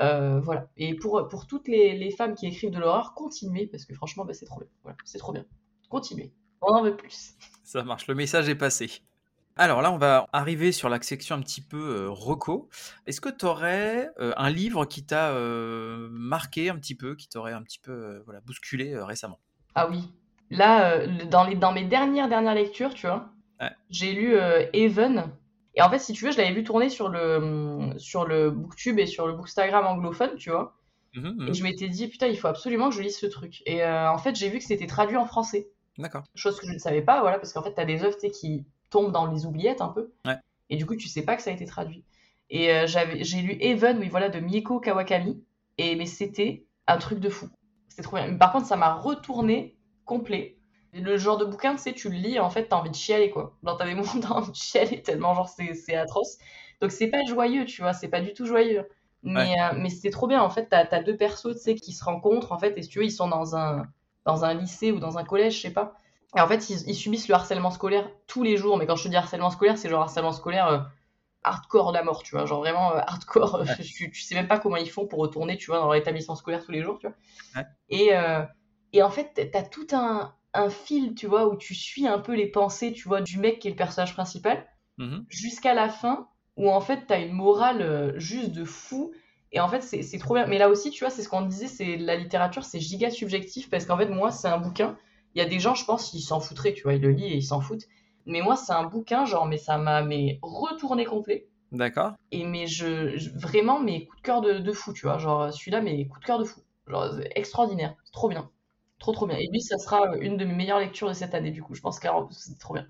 Euh, voilà. Et pour toutes les, femmes qui écrivent de l'horreur continuez parce que franchement bah, c'est trop bien. Voilà c'est trop bien. Continuez. On en veut plus. Ça marche. Le message est passé. Alors là, on va arriver sur la section un petit peu reco. Est-ce que tu aurais un livre qui t'a marqué un petit peu, qui t'aurait un petit peu bousculé récemment? Ah oui. Là, euh, dans, les, dans mes dernières, dernières lectures, tu vois, j'ai lu euh, Even. Et en fait, si tu veux, je l'avais vu tourner sur le, sur le Booktube et sur le Bookstagram anglophone, tu vois. Mmh mmh et je m'étais dit, putain, il faut absolument que je lise ce truc. Et euh, en fait, j'ai vu que c'était traduit en français. D'accord. Chose que je ne savais pas, voilà, parce qu'en fait, tu as des œuvres qui tombent dans les oubliettes un peu. Et du coup, tu sais pas que ça a été traduit. Et j'avais, j'ai lu Even, oui, voilà, de Mieko Kawakami. Et mais c'était un truc de fou. C'était trop bien. Par contre, ça m'a retourné complet. Le genre de bouquin, tu sais, tu le lis, en fait, t'as envie de chialer, quoi. T'as des moments t'as envie de chialer tellement, genre, c'est atroce. Donc, c'est pas joyeux, tu vois, c'est pas du tout joyeux. Mais, euh, mais c'est trop bien, en fait, t'as as deux persos, tu sais, qui se rencontrent, en fait, et si tu veux, ils sont dans un, dans un lycée ou dans un collège, je sais pas. Et en fait, ils, subissent le harcèlement scolaire tous les jours. Mais quand je te dis harcèlement scolaire, c'est genre harcèlement scolaire euh, hardcore la mort, tu vois. Genre vraiment euh, hardcore. tu, sais même pas comment ils font pour retourner, tu vois, dans leur établissement scolaire tous les jours, tu vois. Et, et en fait, t'as tout un, un, fil, tu vois, où tu suis un peu les pensées, tu vois, du mec qui est le personnage principal, mmh jusqu'à la fin, où en fait, t'as une morale euh, juste de fou. Et en fait, c'est trop bien. Mais là aussi, tu vois, c'est ce qu'on disait, c'est la littérature, c'est giga subjectif, parce qu'en fait, moi, c'est un bouquin. Il y a des gens, je pense, ils s'en foutraient, tu vois, ils le lisent et ils s'en foutent. Mais moi, c'est un bouquin, genre, mais ça m'a mais retourné complet. D'accord. Et mais je, vraiment, mes coups de cœur de, de fou, tu vois. Genre, celui-là, mes coups de cœur de fou. Genre, extraordinaire. Trop bien. Trop trop bien. Et lui, ça sera une de mes meilleures lectures de cette année, du coup. Je pense que c'est trop bien.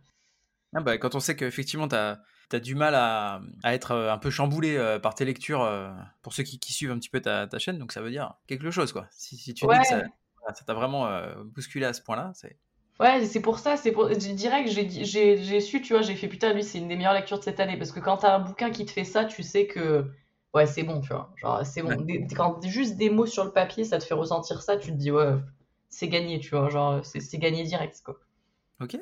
Ah bah, quand on sait qu'effectivement, tu as, du mal à, à, être euh, un peu chamboulé euh, par tes lectures, euh, pour ceux qui, qui, suivent un petit peu ta, ta, chaîne, donc ça veut dire quelque chose, quoi. Si, si tu dis que ça t'a vraiment bousculé à ce point-là, c'est. Ouais, c'est pour ça, c'est pour direct, j'ai su, tu vois, j'ai fait putain, lui, c'est une des meilleures lectures de cette année. Parce que quand t'as un bouquin qui te fait ça, tu sais que, ouais, c'est bon, tu vois. Genre, c'est bon. quand juste des mots sur le papier, ça te fait ressentir ça, tu te dis, ouais, c'est gagné, tu vois. Genre, c'est gagné direct, quoi. Ok.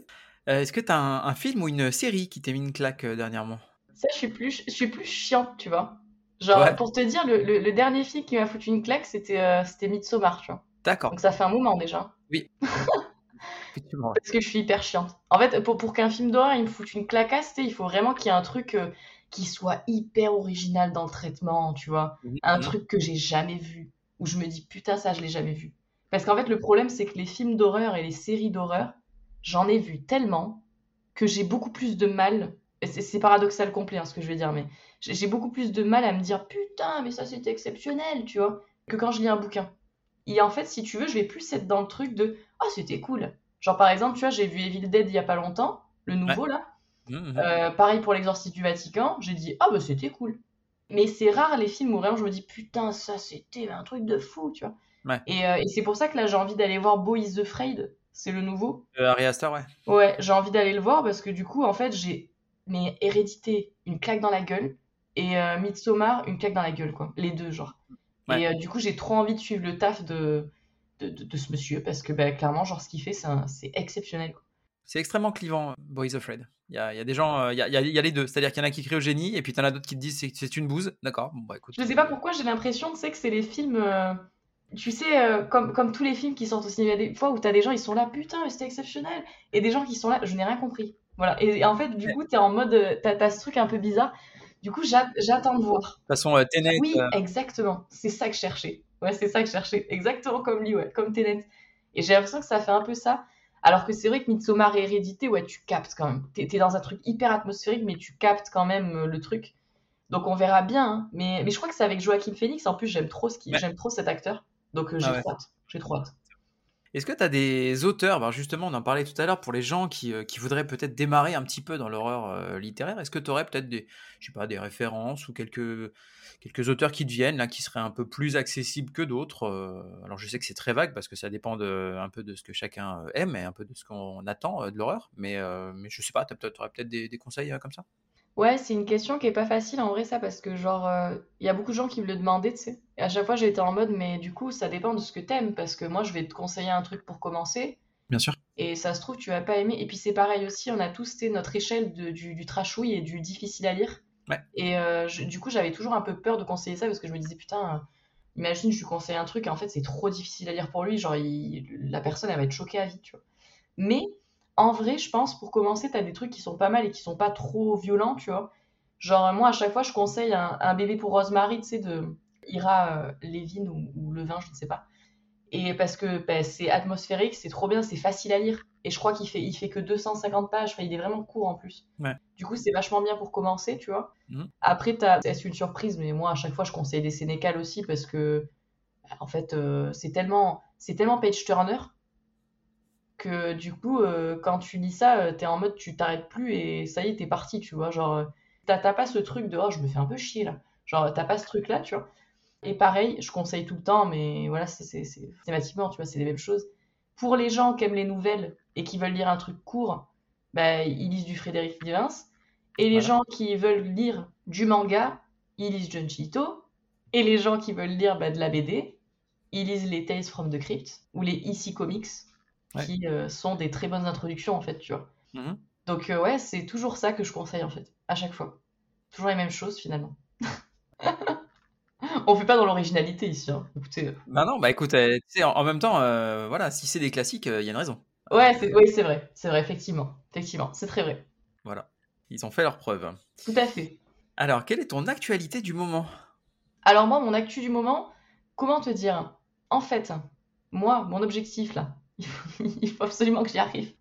Euh, est-ce que tu as un, film ou une série qui t'a mis une claque euh, dernièrement? Ça, je suis plus, je suis plus chiante, tu vois. Genre, pour te dire, le, le, dernier film qui m'a foutu une claque, c'était euh, c'était Midsommar, tu vois. D'accord. Donc ça fait un moment déjà. Oui. Parce que je suis hyper chiante. En fait, pour, pour qu'un film d'horreur il me foute une claquasse, il faut vraiment qu'il y ait un truc qui soit hyper original dans le traitement, tu vois. Mhm. Un truc que j'ai jamais vu. Où je me dis, putain, ça, je l'ai jamais vu. Parce qu'en fait, le problème, c'est que les films d'horreur et les séries d'horreur, j'en ai vu tellement que j'ai beaucoup plus de mal. C'est paradoxal complet hein, ce que je vais dire, mais j'ai beaucoup plus de mal à me dire putain, mais ça c'était exceptionnel, tu vois, que quand je lis un bouquin. Et en fait, si tu veux, je vais plus être dans le truc de ah, c'était cool. Genre par exemple, tu vois, j'ai vu Evil Dead il y a pas longtemps, le nouveau là. Mmh, mmh. Euh, pareil pour l'exorcisme du Vatican, j'ai dit ah, bah c'était cool. Mais c'est rare les films où vraiment je me dis putain, ça c'était un truc de fou, tu vois. Euh, et, c'est pour ça que là, j'ai envie d'aller voir Boy is Afraid. C'est le nouveau. Euh, Ari Aster, ouais. Ouais, j'ai envie d'aller le voir parce que du coup, en fait, j'ai mes Hérédité, une claque dans la gueule, et euh, Midsommar, une claque dans la gueule, quoi. Les deux, genre. Et euh, du coup, j'ai trop envie de suivre le taf de, de, de, ce monsieur parce que bah, clairement, genre, ce qu'il fait, c'est exceptionnel. C'est extrêmement clivant, Boys. Il y a, il y a des gens, il y a, y a les deux. C'est-à-dire qu'il y en a qui crient au génie et puis tu en as d'autres qui te disent que c'est une bouse. D'accord, bon, bah écoute. Je sais pas pourquoi, j'ai l'impression, tu sais, que c'est les films tu sais, euh, comme, comme tous les films qui sortent au cinéma, des fois où t'as des gens, ils sont là, putain, c'était exceptionnel. Et des gens qui sont là, je n'ai rien compris. Voilà. Et, en fait, du coup, t'es en mode, euh, t'as as ce truc un peu bizarre. Du coup, j'attends de voir. De toute façon, euh, Tenet. Oui, exactement. C'est ça que je cherchais. Ouais, c'est ça que je cherchais. Exactement comme lui, ouais, comme Tenet. Et j'ai l'impression que ça fait un peu ça. Alors que c'est vrai que Midsommar et Hérédité, ouais, tu captes quand même. T'es es dans un truc hyper atmosphérique, mais tu captes quand même le truc. Donc on verra bien. Hein. Mais, mais je crois que c'est avec Joaquin Phoenix. En plus, j'aime trop, ce qui... j'aime trop cet acteur. Donc euh, j'ai ah trop hâte. J'ai trop hâte. Est-ce que tu as des auteurs, ben justement on en parlait tout à l'heure, pour les gens qui, euh, qui voudraient peut-être démarrer un petit peu dans l'horreur euh, littéraire, est-ce que tu aurais peut-être des, des références ou quelques, quelques auteurs qui te viennent, là, qui seraient un peu plus accessibles que d'autres Alors je sais que c'est très vague parce que ça dépend un peu de ce que chacun aime et un peu de ce qu'on attend de l'horreur, mais, mais je sais pas, tu aurais peut-être des, conseils comme ça? Ouais, c'est une question qui est pas facile en vrai, ça, parce que genre, euh, il y a beaucoup de gens qui me le demandaient, tu sais. Et à chaque fois, j'ai été en mode, mais du coup, ça dépend de ce que t'aimes, parce que moi, je vais te conseiller un truc pour commencer, Bien sûr. et ça se trouve, tu vas pas aimer. Et puis, c'est pareil aussi, on a tous, tu sais, notre échelle de- du, du trashouille et du difficile à lire. Ouais. Et euh, je- du coup, j'avais toujours un peu peur de conseiller ça, parce que je me disais, putain, euh, imagine, je lui conseille un truc, et en fait, c'est trop difficile à lire pour lui, genre, il- la personne, elle va être choquée à vie, tu vois. Mais, en vrai, je pense, pour commencer, t'as des trucs qui sont pas mal et qui sont pas trop violents, tu vois. Genre, moi, à chaque fois, je conseille un, un bébé pour Rosemary, tu sais, de Ira euh, Levin ou, ou Levin, je ne sais pas. Et parce que bah, c'est atmosphérique, c'est trop bien, c'est facile à lire. Et je crois qu'il fait, il fait que 250 pages, enfin, il est vraiment court en plus. Ouais. Du coup, c'est vachement bien pour commencer, tu vois. Mhm. Après, t'as, c'est une surprise, mais moi, à chaque fois, je conseille des Sénécales aussi parce que, bah, en fait, euh, c'est tellement, c'est tellement page-turner que du coup, euh, quand tu lis ça, euh, t'es en mode tu t'arrêtes plus et ça y est, t'es parti, tu vois. Genre, euh, t'as pas ce truc de oh, je me fais un peu chier là. Genre, t'as pas ce truc là, tu vois. Et pareil, je conseille tout le temps, mais voilà, c'est thématiquement, tu vois, c'est les mêmes choses. Pour les gens qui aiment les nouvelles et qui veulent lire un truc court, bah, ils lisent du Frédéric Vivens. Et les Voilà. gens qui veulent lire du manga, ils lisent Junji Ito. Et les gens qui veulent lire bah, de la BD, ils lisent les Tales from the Crypt ou les EC Comics, Ouais. qui euh, sont des très bonnes introductions en fait, tu vois. Mhm. Donc euh, ouais, c'est toujours ça que je conseille en fait, à chaque fois. Toujours les mêmes choses finalement. On fait pas dans l'originalité ici, hein. Écoutez. Bah non, bah écoute, euh, en, en même temps, voilà, si c'est des classiques, il y a une raison. Ouais, c'est oui, c'est vrai, c'est vrai, effectivement, effectivement, c'est très vrai. Voilà. Ils ont fait leurs preuves. Tout à fait. Alors, quelle est ton actualité du moment? Alors moi, mon actu du moment, comment te dire? En fait, moi, mon objectif là, il faut, il faut absolument que j'y arrive.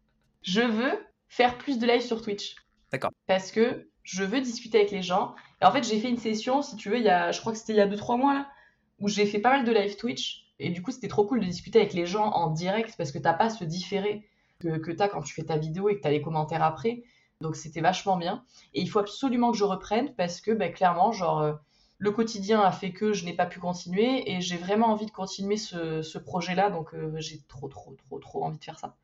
Je veux faire plus de live sur Twitch. D'accord. Parce que je veux discuter avec les gens. Et en fait, j'ai fait une session, si tu veux, il y a, je crois que c'était il y a 2-3 mois là, où j'ai fait pas mal de live Twitch. Et du coup, c'était trop cool de discuter avec les gens en direct parce que t'as pas ce différé que, que t'as quand tu fais ta vidéo et que t'as les commentaires après. Donc c'était vachement bien. Et il faut absolument que je reprenne parce que, bah, clairement, genre, euh, le quotidien a fait que je n'ai pas pu continuer et j'ai vraiment envie de continuer ce, ce projet-là. Donc euh, j'ai trop, trop, trop, trop envie de faire ça.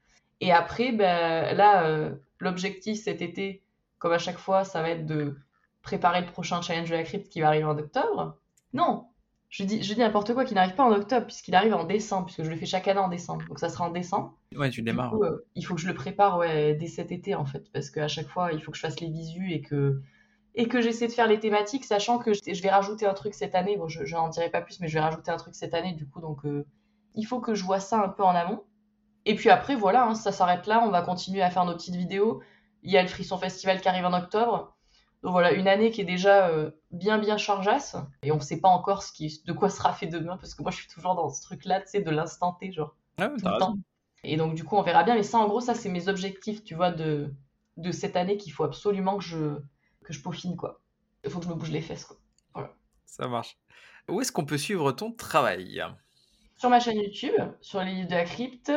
Et après, bah, là, euh, l'objectif cet été, comme à chaque fois, ça va être de préparer le prochain challenge de la crypte qui va arriver en octobre. Non, je dis, je dis n'importe quoi qui n'arrive pas en octobre, puisqu'il arrive en décembre, puisque je le fais chaque année en décembre. Donc ça sera en décembre. Ouais, tu démarres. coup, euh, il faut que je le prépare ouais, dès cet été, en fait, parce qu'à chaque fois, il faut que je fasse les visus et que, et que j'essaie de faire les thématiques, sachant que je, vais rajouter un truc cette année. Bon, je, je n'en dirai pas plus, mais je vais rajouter un truc cette année, du coup, donc euh, il faut que je vois ça un peu en amont. Et puis après, voilà, hein, ça s'arrête là, on va continuer à faire nos petites vidéos. Il y a le Frisson Festival qui arrive en octobre. Donc voilà, une année qui est déjà euh, bien bien chargeasse. Et on ne sait pas encore ce qui, de quoi sera fait demain, parce que moi je suis toujours dans ce truc-là, tu sais, de l'instant T, genre Ouais, ouais, tout le temps. Et donc, du coup, on verra bien. Mais ça, en gros, ça, c'est mes objectifs, tu vois, de, de cette année qu'il faut absolument que je, que je peaufine, quoi. Il faut que je me bouge les fesses, quoi. Ça marche. Où est-ce qu'on peut suivre ton travail? Sur ma chaîne YouTube, sur les livres de la crypte,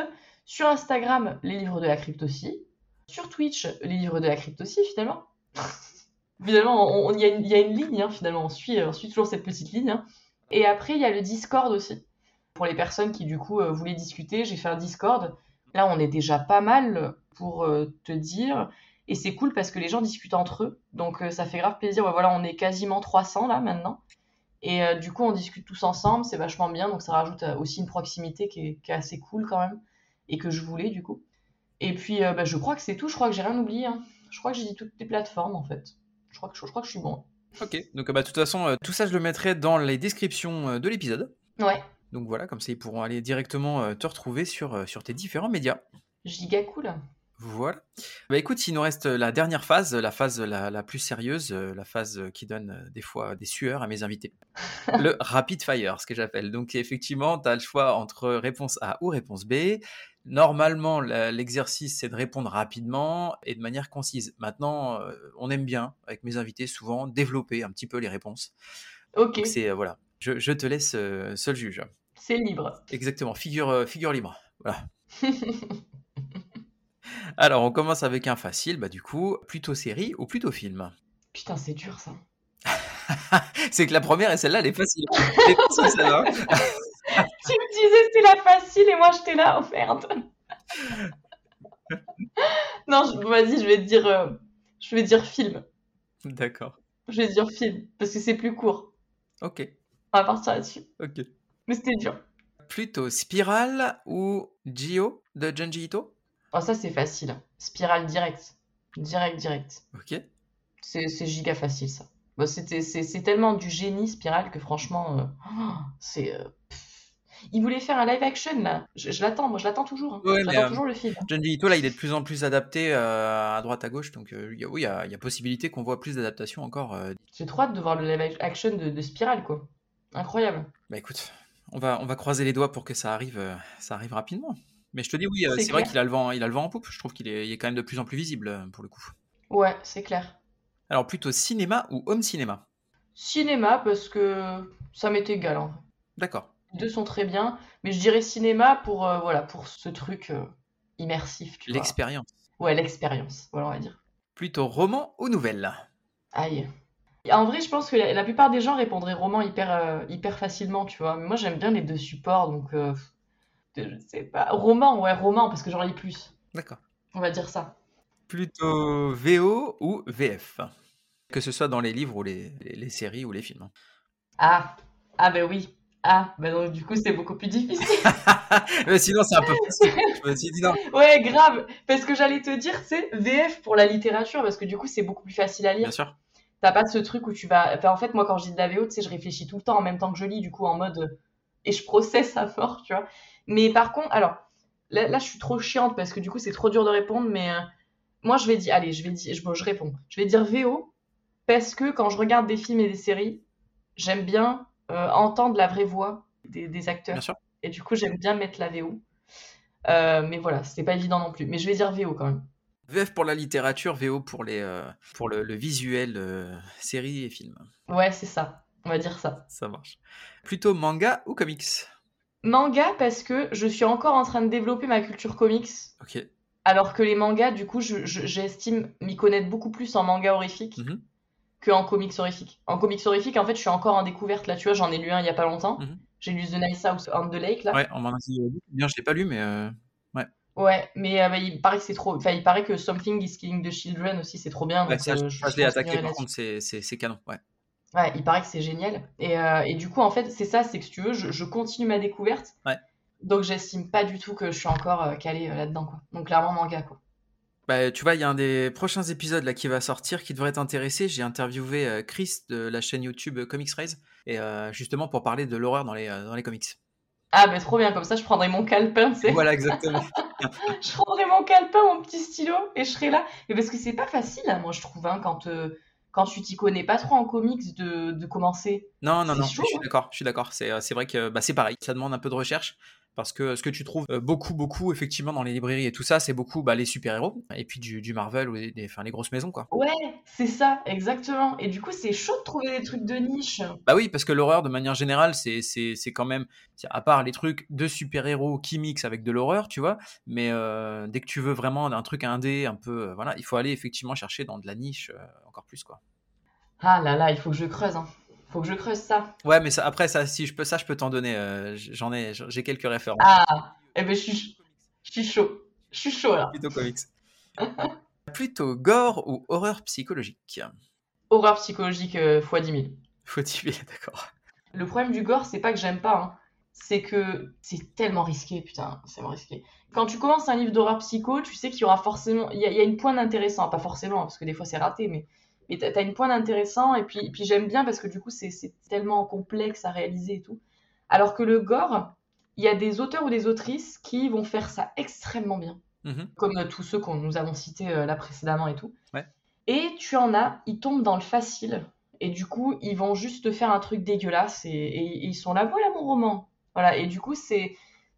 sur Instagram, les livres de la crypte aussi, sur Twitch, les livres de la crypte aussi, finalement. finalement, il y, a une- il y a une ligne, hein, finalement. On suit, on suit toujours cette petite ligne. hein. Et après, il y a le Discord aussi. Pour les personnes qui, du coup, euh, voulaient discuter, j'ai fait un Discord. Là, on est déjà pas mal pour euh, te dire. Et c'est cool parce que les gens discutent entre eux. Donc, euh, ça fait grave plaisir. Ouais, voilà, on est quasiment 300 là maintenant. Et euh, du coup, on discute tous ensemble. C'est vachement bien. Donc, ça rajoute euh, aussi une proximité qui est, qui est assez cool quand même. Et que je voulais, du coup. Et puis, euh, bah, je crois que c'est tout. Je crois que j'ai rien oublié. hein. Je crois que j'ai dit toutes les plateformes en fait. Je crois que je, je crois que je suis bon. Ok, donc bah, de toute façon, euh, tout ça, je le mettrai dans les descriptions de l'épisode. Ouais, Donc voilà, comme ça, ils pourront aller directement te retrouver sur, sur tes différents médias. giga cool. Voilà. Bah écoute, il nous reste la dernière phase, la phase la, la plus sérieuse, euh, la phase qui donne euh, des fois des sueurs à mes invités. le rapid fire, ce que j'appelle. Donc effectivement, tu as le choix entre réponse A ou réponse B. Normalement, l'exercice, c'est de répondre rapidement et de manière concise. Maintenant, euh, on aime bien, avec mes invités, souvent développer un petit peu les réponses. Ok, Donc c'est, euh, voilà, je, je te laisse euh, seul juge. c'est libre. Exactement, figure, euh, figure libre. Voilà. Alors, on commence avec un facile, bah du coup, plutôt série ou plutôt film? Putain, c'est dur ça. C'est que la première et celle-là, elle est facile. Elle est facile, celle-là. tu me disais c'est la facile et moi j'étais là, oh merde. non, je- vas-y, je vais te dire, euh, je vais dire film. D'accord. Je vais dire film, parce que c'est plus court. Ok. On va partir là-dessus. Ok. Mais c'était dur. Plutôt Spiral ou Gio de Junji Ito? Oh, ça, c'est facile. Spirale direct. Direct, direct. Ok. C'est giga facile, ça. C'est tellement du génie, Spirale, que franchement, euh, c'est... Euh, il voulait faire un live action là. Je, l'attends, moi je l'attends toujours. Hein. j'attends toujours le film. Junji Ito là, il est de plus en plus adapté euh, à droite à gauche, donc oui, il y, a possibilité qu'on voit plus d'adaptations encore. J'ai trop hâte de voir le live action de, de Spiral quoi. Incroyable. Bah écoute, on va on va croiser les doigts pour que ça arrive, ça arrive rapidement. Mais je te dis oui, c'est vrai qu'il a le vent, il a le vent en poupe. Je trouve qu'il est, est, quand même de plus en plus visible pour le coup. Ouais, c'est clair. Alors plutôt cinéma ou home cinéma? Cinéma parce que ça m'est égal en vrai. D'accord. Les deux sont très bien, mais je dirais cinéma pour euh, voilà pour ce truc euh, immersif. L'expérience. Ouais, l'expérience. Voilà, on va dire. Plutôt roman ou nouvelle? Aïe. En vrai, je pense que la, plupart des gens répondraient roman hyper, euh, hyper facilement, tu vois. Mais moi, j'aime bien les deux supports, donc je sais pas. Roman, ouais, roman, parce que j'en lis plus. D'accord. On va dire ça. Plutôt VO ou VF Que ce soit dans les livres ou les, les, séries ou les films. Ah, ah ben oui. Ah, ben donc du coup c'est beaucoup plus difficile. sinon c'est un peu facile. Je me suis dit non. Ouais, grave. Parce que j'allais te dire, c'est VF pour la littérature, parce que du coup c'est beaucoup plus facile à lire. Bien sûr. T'as pas ce truc où tu vas. Enfin, en fait, moi quand je dis de la VO, tu sais, je réfléchis tout le temps en même temps que je lis, du coup en mode. Et je processe à fort, tu vois. Mais par contre, alors, là, je suis trop chiante parce que du coup c'est trop dur de répondre, mais. Euh, moi, je vais dire, allez, je vais dire, je, je réponds. Je vais dire VO parce que quand je regarde des films et des séries, j'aime bien euh, entendre la vraie voix des, acteurs. Bien sûr. Et du coup, j'aime bien mettre la VO. Euh, mais voilà, c'est pas évident non plus. Mais je vais dire VO quand même. VF pour la littérature, VO pour, les, euh, pour le, visuel, séries et films. Ouais, c'est ça. On va dire ça. Ça marche. Plutôt manga ou comics? Manga parce que je suis encore en train de développer ma culture comics. Ok. Alors que les mangas, du coup, j'estime m'y connaître beaucoup plus en manga horrifique mhm. qu'en comics horrifique. En comics horrifique, en fait, je suis encore en découverte. Là, tu vois, j'en ai lu un il y a pas longtemps. Mhm. J'ai lu The Nice House on the Lake, là. Ouais, on m'en a dit bien, je l'ai pas lu, mais euh, ouais. Ouais, mais euh, bah, il paraît que c'est trop. Enfin, il paraît que Something is Killing the Children aussi, c'est trop bien. Ouais, ça, euh, je, je, l'ai attaqué, par contre, c'est canon, ouais. Ouais, il paraît que c'est génial. Et, et, du coup, en fait, c'est ça, c'est que si tu veux, je, je continue ma découverte. Ouais. Donc, j'estime pas du tout que je suis encore calé là-dedans, quoi. Donc, clairement, manga, quoi. Bah, tu vois, il y a un des prochains épisodes là qui va sortir qui devrait t'intéresser. J'ai interviewé euh, Chris de la chaîne YouTube Comics Raise et euh, justement pour parler de l'horreur dans les, euh, dans les comics. Ah, bah trop bien, comme ça je prendrai mon calepin, c'est. Voilà, exactement. je prendrai mon calepin, mon petit stylo et je serai là. Mais parce que c'est pas facile, hein, moi je trouve, hein, quand, quand tu t'y connais pas trop en comics de, de commencer. Non, non, non, je suis hein. d'accord, je suis d'accord. C'est vrai que bah, c'est pareil, ça demande un peu de recherche parce que ce que tu trouves euh, beaucoup, beaucoup, effectivement, dans les librairies et tout ça, c'est beaucoup bah, les super-héros, et puis du, Marvel ou les, enfin, les grosses maisons, quoi. Ouais, c'est ça, exactement. Et du coup, c'est chaud de trouver des trucs de niche. Bah oui, parce que l'horreur, de manière générale, c'est quand même, à part les trucs de super-héros qui mixent avec de l'horreur, tu vois, mais euh, dès que tu veux vraiment un truc indé, un peu, euh, voilà, il faut aller effectivement chercher dans de la niche encore plus, quoi. Ah là là, il faut que je creuse, hein. Faut que je creuse ça. Ouais, mais ça, après, ça, si je peux, ça, je peux t'en donner. Euh, j'en ai, j'ai quelques références. Ah, eh ben, je suis, je suis chaud. Je suis chaud là. Plutôt comics. Plutôt gore ou horreur psychologique? Horreur psychologique euh, x 10 000. X 10 000, d'accord. Le problème du gore, c'est pas que j'aime pas, hein. c'est que c'est tellement risqué, putain, c'est tellement risqué. Quand tu commences un livre d'horreur psycho, tu sais qu'il y aura forcément, il y, y, a une pointe intéressant, pas forcément, parce que des fois c'est raté, mais et tu as une pointe intéressant et puis, puis j'aime bien parce que du coup c'est tellement complexe à réaliser et tout. Alors que le gore, il y a des auteurs ou des autrices qui vont faire ça extrêmement bien, mm-hmm. comme tous ceux que nous avons cités euh, là précédemment et tout. Ouais. Et tu en as, ils tombent dans le facile et du coup ils vont juste faire un truc dégueulasse et, ils sont là, voilà mon roman. Voilà, et du coup c'est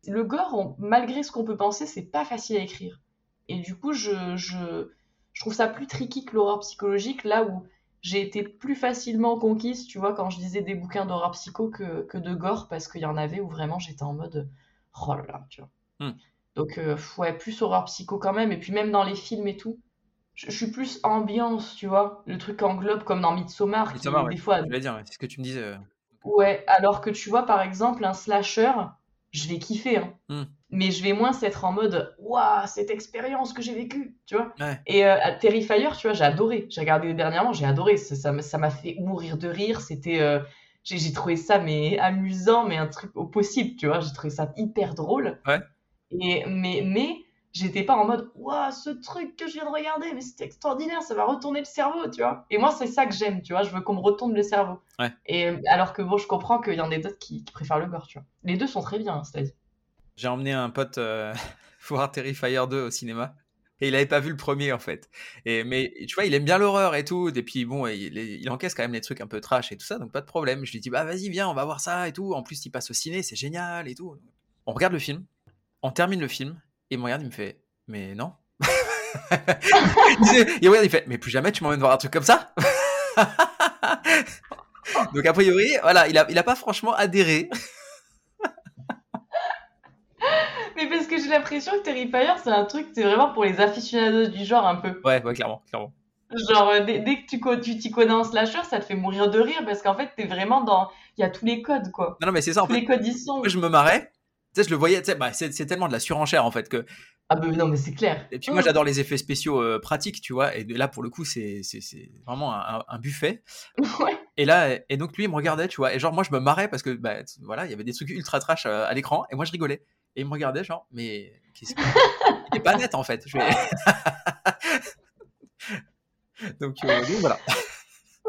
le gore, malgré ce qu'on peut penser, c'est pas facile à écrire. Et du coup, je, je, je trouve ça plus tricky que l'horreur psychologique, là où j'ai été plus facilement conquise, tu vois, quand je lisais des bouquins d'horreur psycho que, que, de gore, parce qu'il y en avait où vraiment j'étais en mode oh là là, tu vois. Hmm. Donc, euh, ouais, plus horreur psycho quand même, et puis même dans les films et tout, je, suis plus ambiance, tu vois, le truc englobe comme dans Midsommar, Midsommar qui, des fois. Je voulais dire, c'est ce que tu me disais. Euh. Ouais, alors que tu vois, par exemple, un slasher, je vais kiffer. Hein. Hmm. Mais je vais moins être en mode Waouh, cette expérience que j'ai vécue, tu vois. Ouais. Et euh, à Terrifier, tu vois, j'ai adoré. J'ai regardé dernièrement, j'ai adoré. Ça ça m'a ça m'a fait mourir de rire. C'était. euh, j'ai j'ai trouvé ça mais amusant, mais un truc au possible, tu vois. J'ai trouvé ça hyper drôle. Ouais. Et, mais mais j'étais pas en mode Waouh, ce truc que je viens de regarder, mais c'était extraordinaire, ça va retourner le cerveau, tu vois. Et moi, c'est ça que j'aime, tu vois. Je veux qu'on me retourne le cerveau. Ouais. Et alors que bon, je comprends qu'il y en a d'autres qui, qui préfèrent le gore, tu vois. Les deux sont très bien, hein, c'est-à-dire. J'ai emmené un pote euh, voir Terrifier 2 au cinéma. Et il avait pas vu le premier en fait. Et, mais tu vois, il aime bien l'horreur et tout. Et puis bon, il, il encaisse quand même les trucs un peu trash et tout ça, donc pas de problème. Je lui dis, bah vas-y, viens, on va voir ça et tout. En plus, il passe au ciné, c'est génial et tout. On regarde le film, on termine le film, il me regarde, il me fait, mais non. il, regarde, il fait, mais plus jamais tu m'emmènes voir un truc comme ça. donc a priori, voilà, il a, il a pas franchement adhéré. Mais parce que j'ai l'impression que Terrifier, c'est un truc, c'est vraiment pour les aficionados du genre un peu. Ouais, ouais, clairement, clairement. Genre, euh, dès, dès que tu co- tu t'y connais en slasher, ça te fait mourir de rire parce qu'en fait, t'es vraiment dans. Il y a tous les codes, quoi. Non, non, mais c'est ça en Tous fait. les codes y sont. Je me marrais. Tu sais, je le voyais, bah, c'est tellement de la surenchère en fait que. Ah, bah non, mais c'est clair. Et puis moi, j'adore les effets spéciaux euh, pratiques, tu vois. Et là, pour le coup, c'est vraiment un, un buffet. Ouais. Et là, et donc lui, il me regardait, tu vois. Et genre, moi, je me marrais parce que, bah, voilà, il y avait des trucs ultra trash euh, à l'écran. Et moi, je rigolais. Et il me regardait, genre, mais qu'est-ce que. Il est pas net en fait. Je vais- donc, euh, donc, voilà.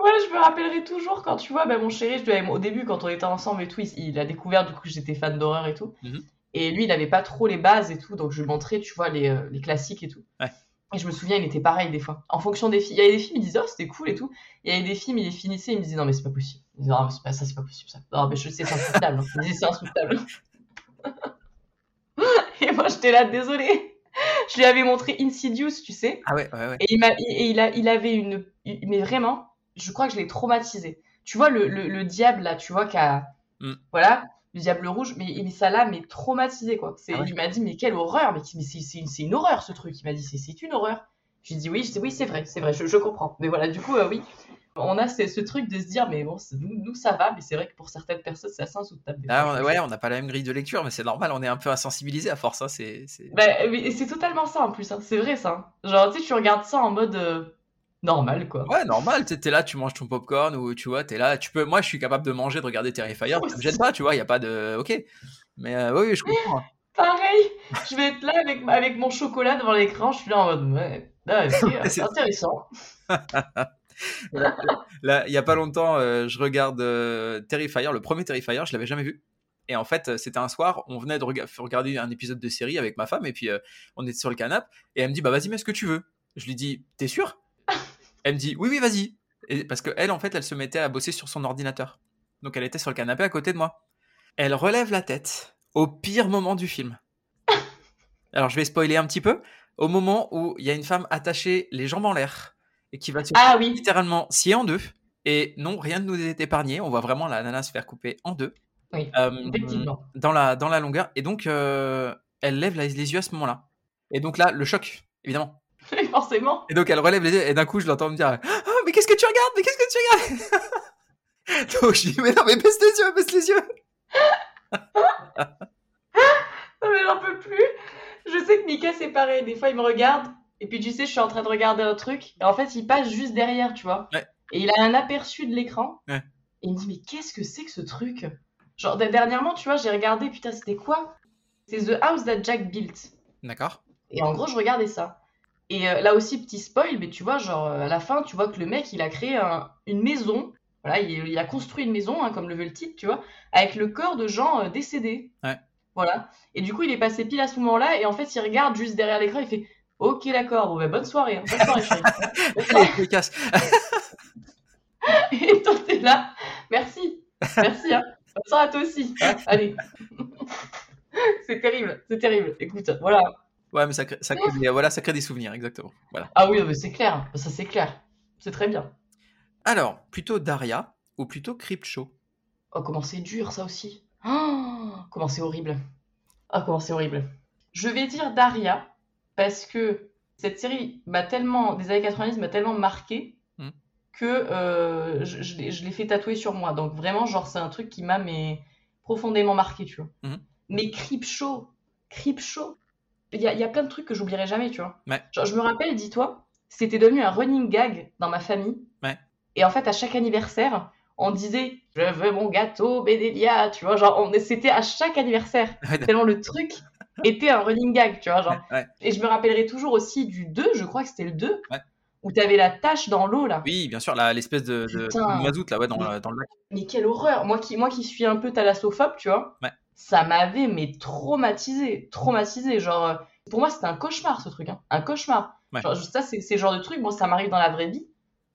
Ouais, je me rappellerai toujours quand tu vois, bah, mon chéri, je devais- au début, quand on était ensemble et tout, il, il a découvert du coup que j'étais fan d'horreur et tout. Mhm. Et lui, il avait pas trop les bases et tout, donc je lui montrais, tu vois, les, euh, les classiques et tout. Ouais. Et je me souviens, il était pareil des fois. En fonction des films, il y avait des films, il disait, oh, c'était cool et tout. Il y avait des films, il les finissait, il me disait, non, mais c'est pas possible. Il disait, non, mais c'est pas ça, c'est pas possible ça. Non, mais je sais, c'est insoutenable. hein. Il me disait, c'est insoutenable. et moi, j'étais là, désolée. Je lui avais montré Insidious, tu sais. Ah ouais, ouais, ouais. Et il, m'a, et il, a, il avait une. Mais vraiment, je crois que je l'ai traumatisé. Tu vois, le, le, le diable, là, tu vois, qui a. Mm. Voilà, le diable rouge, mais, mais ça l'a mais traumatisé, quoi. Ah ouais. Il m'a dit, mais quelle horreur, mais, mais c'est, une, horreur, ce truc. Il m'a dit, c'est, c'est une horreur. Je lui ai dit, oui, je dis, oui, c'est vrai, c'est vrai, je, je comprends. Mais voilà, du coup, euh, oui. On a ce, ce truc de se dire, mais bon, nous, nous, ça va, mais c'est vrai que pour certaines personnes, c'est assez insoutenable. Ah, on- ouais, on n'a pas la même grille de lecture, mais c'est normal, on est un peu insensibilisé à force. Hein, c'est, c'est- Bah, mais c'est totalement ça en plus, hein. c'est vrai ça. Genre, tu sais, tu regardes ça en mode euh, normal, quoi. Ouais, normal, tu es là, tu manges ton popcorn ou tu vois, t'es là, tu peux. Moi, je suis capable de manger, de regarder Terrifier, ça me gêne pas, tu vois, il y a pas de. Ok. Mais euh, oui, oui, je comprends. Pareil, je vais être là avec, avec mon chocolat devant l'écran, je suis là en mode, ouais, ah, euh, C'est- intéressant. Là, il y a pas longtemps, euh, je regarde euh, Terrifier, le premier Terrifier, je l'avais jamais vu. Et en fait, c'était un soir, on venait de rega- regarder un épisode de série avec ma femme, et puis euh, on était sur le canapé, et elle me dit, bah vas-y, mets ce que tu veux. Je lui dis, t'es sûr? Elle me dit, oui, oui, vas-y. Et parce qu'elle, en fait, elle se mettait à bosser sur son ordinateur. Donc elle était sur le canapé à côté de moi. Elle relève la tête au pire moment du film. Alors je vais spoiler un petit peu. Au moment où il y a une femme attachée les jambes en l'air et qui va se Ah oui, littéralement scié en deux. Et non, rien ne nous est épargné. On voit vraiment la nana se faire couper en deux. Oui, Euh, effectivement. dans, la, dans la longueur. Et donc, euh, elle lève les yeux à ce moment-là. Et donc là, le choc, évidemment. Forcément. Et donc, elle relève les yeux. Et d'un coup, je l'entends me dire Ah, mais qu'est-ce que tu regardes? Mais qu'est-ce que tu regardes Donc, je dis Mais non, mais baisse les yeux, baisse les yeux. Non, mais j'en peux plus. Je sais que Mika, c'est pareil. Des fois, il me regarde. Et puis, tu sais, je suis en train de regarder un truc. Et en fait, il passe juste derrière, tu vois. Ouais. Et il a un aperçu de l'écran. Ouais. Et il me dit, mais qu'est-ce que c'est que ce truc Genre, dernièrement, tu vois, j'ai regardé, putain, c'était quoi? C'est The House That Jack Built. D'accord. Et en gros, je regardais ça. Et euh, là aussi, petit spoil, mais tu vois, genre, euh, à la fin, tu vois que le mec, il a créé un- une maison. Voilà, il, il a construit une maison, hein, comme le veut le titre, tu vois, avec le corps de gens euh, décédés. Ouais. Voilà. Et du coup, il est passé pile à ce moment-là, et en fait, il regarde juste derrière l'écran, il fait Ok, d'accord, bon, bah, bonne soirée. hein. Bonne soirée, chérie. Allez, je casse. et toi, t'es là. Merci. Merci, hein. Bonne soirée à toi aussi. hein. Allez. c'est terrible, c'est terrible. Écoute, voilà. Ouais, mais ça crée, ça crée des, voilà, ça crée des souvenirs, exactement. Voilà. Ah oui, mais c'est clair. Ça, c'est clair. C'est très bien. Alors, plutôt Daria ou plutôt Cryptshow Oh, comment c'est dur, ça aussi. Oh, comment c'est horrible. Oh, comment c'est horrible. Je vais dire Daria, parce que cette série m'a tellement, des années 90 m'a tellement marqué Mm. que euh, je, je l'ai fait tatouer sur moi. Donc vraiment, genre, c'est un truc qui m'a mais, profondément marqué, tu vois. Mhm. Mais y a, il y a plein de trucs que j'oublierai jamais, tu vois. Ouais. Genre, je me rappelle, dis-toi, c'était devenu un running gag dans ma famille. Ouais. Et en fait, à chaque anniversaire, on disait Je veux mon gâteau, Bédélia, tu vois. Genre, on- c'était à chaque anniversaire. Tellement le truc était un running gag, tu vois. Genre. ouais. Et je me rappellerai toujours aussi du 2, je crois que c'était le 2, Ouais. où t'avais la tache dans l'eau, là. Oui, bien sûr, la- l'espèce de, de, mazout là, ouais, dans, Mais- le- dans le lac. Mais quelle horreur Moi qui, moi qui suis un peu thalassophobe, tu vois, Ouais. Ça m'avait mais traumatisé, traumatisé. Genre, euh, pour moi, c'était un cauchemar ce truc, hein. un cauchemar. Ouais. Genre, ça, c'est le genre de truc, bon, ça m'arrive dans la vraie vie,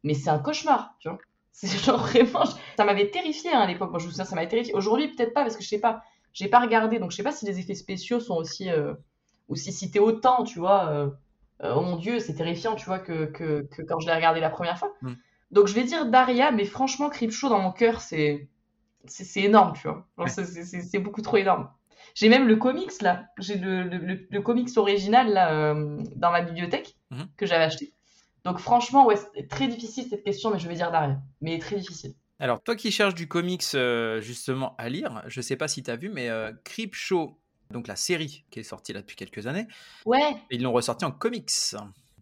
mais c'est un cauchemar, tu vois. C'est genre vraiment, ça m'avait terrifié hein, à l'époque. Moi, je me souviens, ça m'avait terrifié. Aujourd'hui, peut-être pas, parce que je sais pas, j'ai pas regardé, donc je sais pas si les effets spéciaux sont aussi, euh, aussi cités autant, tu vois. euh, euh, oh mon dieu, c'est terrifiant, tu vois, que, que, que quand je l'ai regardé la première fois. Mm. Donc je vais dire Daria, mais franchement, Creepshow dans mon cœur, c'est c'est énorme, tu vois. Ouais. c'est- beaucoup trop énorme. J'ai même le comics là, j'ai le, le, le- le comics original là euh, dans ma bibliothèque Mhm. que j'avais acheté. Donc franchement, ouais, c'est très difficile cette question, mais je vais dire Daria. Mais très difficile. Alors, toi qui cherches du comics euh, justement à lire, je sais pas si tu as vu, mais euh, Creepshow, donc la série qui est sortie là depuis quelques années, Ouais, ils l'ont ressorti en comics.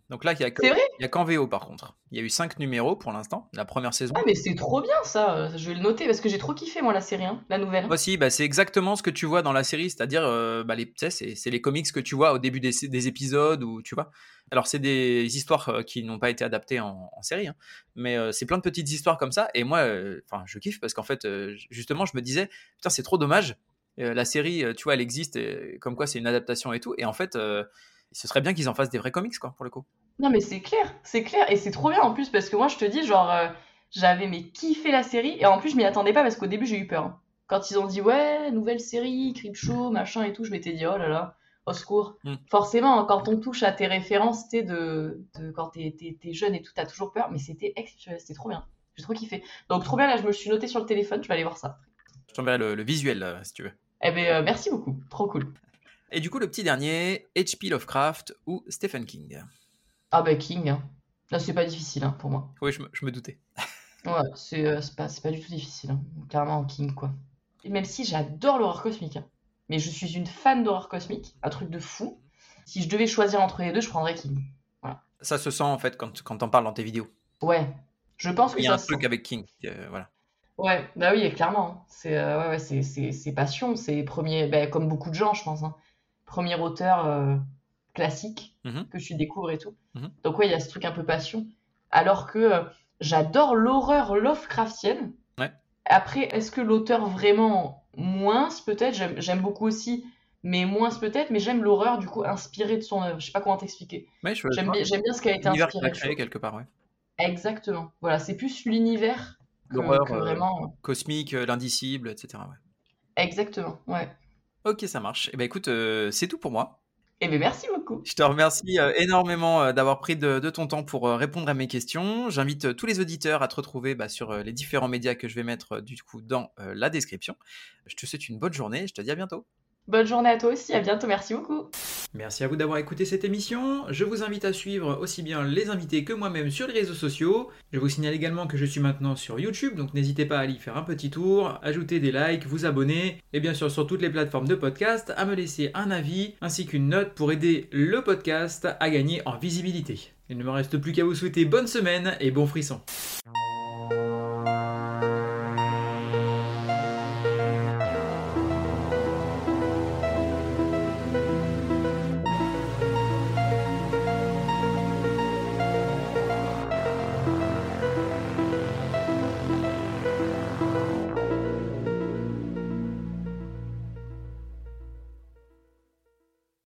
Donc là, il y a a qu'en VO par contre. Il y a eu 5 numéros pour l'instant, la première saison. Ah mais c'est trop bien ça, euh, je vais le noter parce que j'ai trop kiffé moi la série, hein, la nouvelle. Aussi, bah, c'est exactement ce que tu vois dans la série, c'est-à-dire, euh, bah, les, tu sais, c'est, les comics que tu vois au début des, des épisodes, ou tu vois. Alors, c'est des histoires euh, qui n'ont pas été adaptées en, en série, hein, mais euh, c'est plein de petites histoires comme ça, et moi, euh, je kiffe parce qu'en fait, justement, je me disais, putain, c'est trop dommage. la série, tu vois, elle existe, et, comme quoi c'est une adaptation et tout, et en fait, ce serait bien qu'ils en fassent des vrais comics, quoi, pour le coup. Non mais c'est clair, c'est clair et c'est trop bien en plus parce que moi je te dis genre euh, j'avais mais kiffé la série et en plus je m'y attendais pas parce qu'au début j'ai eu peur. hein. Quand ils ont dit ouais nouvelle série, Creepshow, machin et tout, je m'étais dit oh là là, au secours. Mm. Forcément quand on touche à tes références t'es de, de quand t'es jeune et tout t'as toujours peur mais c'était exceptionnel, c'était trop bien. J'ai trop kiffé. Donc trop bien là je me suis noté sur le téléphone, je vais aller voir ça. Je t'enverrai le, le visuel, euh, si tu veux. Eh ben euh, merci beaucoup, trop cool. Et du coup, le petit dernier, H.P. Lovecraft ou Stephen King. Ah bah King, hein. Là c'est pas difficile hein, pour moi. Oui, je me, je me doutais. Ouais, c'est euh, pas, pas du tout difficile. hein. Clairement, King, quoi. Et même si j'adore l'horreur cosmique, hein. mais je suis une fan d'horreur cosmique, un truc de fou. Si je devais choisir entre les deux, je prendrais King. Ça se sent en fait quand, quand t'en parles dans tes vidéos. Ouais, je pense que Il y a un truc sent. avec King. euh, voilà. Ouais, bah oui, clairement. hein. C'est euh, ouais, ouais, passion, c'est premier, bah, comme beaucoup de gens, je pense. hein. Premier auteur euh, classique Mhm. que tu découvres et tout. Mhm. Donc ouais, il y a ce truc un peu passion. Alors que euh, j'adore l'horreur Lovecraftienne. Ouais. Après, est-ce que l'auteur vraiment moins peut-être? J'aime, beaucoup aussi, mais moins peut-être. Mais j'aime l'horreur du coup inspirée de son œuvre. Je sais pas comment t'expliquer. Ouais, je J'aime bien, ce qui a été inspiré. créé quelque part, ouais. Exactement. Voilà, c'est plus l'univers que, L'horreur euh, vraiment. cosmique, l'indicible, etc. ouais. Exactement. Ouais. Ok, ça marche. Et ben écoute, euh, c'est tout pour moi. Eh bien, merci beaucoup. Je te remercie euh, énormément euh, d'avoir pris de, de ton temps pour euh, répondre à mes questions. J'invite tous les auditeurs à te retrouver bah, sur les différents médias que je vais mettre du coup dans la description. Je te souhaite une bonne journée et je te dis à bientôt. Bonne journée à toi aussi. À bientôt. Merci beaucoup. Merci à vous d'avoir écouté cette émission. Je vous invite à suivre aussi bien les invités que moi-même sur les réseaux sociaux. Je vous signale également que je suis maintenant sur YouTube, donc n'hésitez pas à aller faire un petit tour, ajouter des likes, vous abonner, et bien sûr sur toutes les plateformes de podcast, à me laisser un avis ainsi qu'une note pour aider le podcast à gagner en visibilité. Il ne me reste plus qu'à vous souhaiter bonne semaine et bon frisson.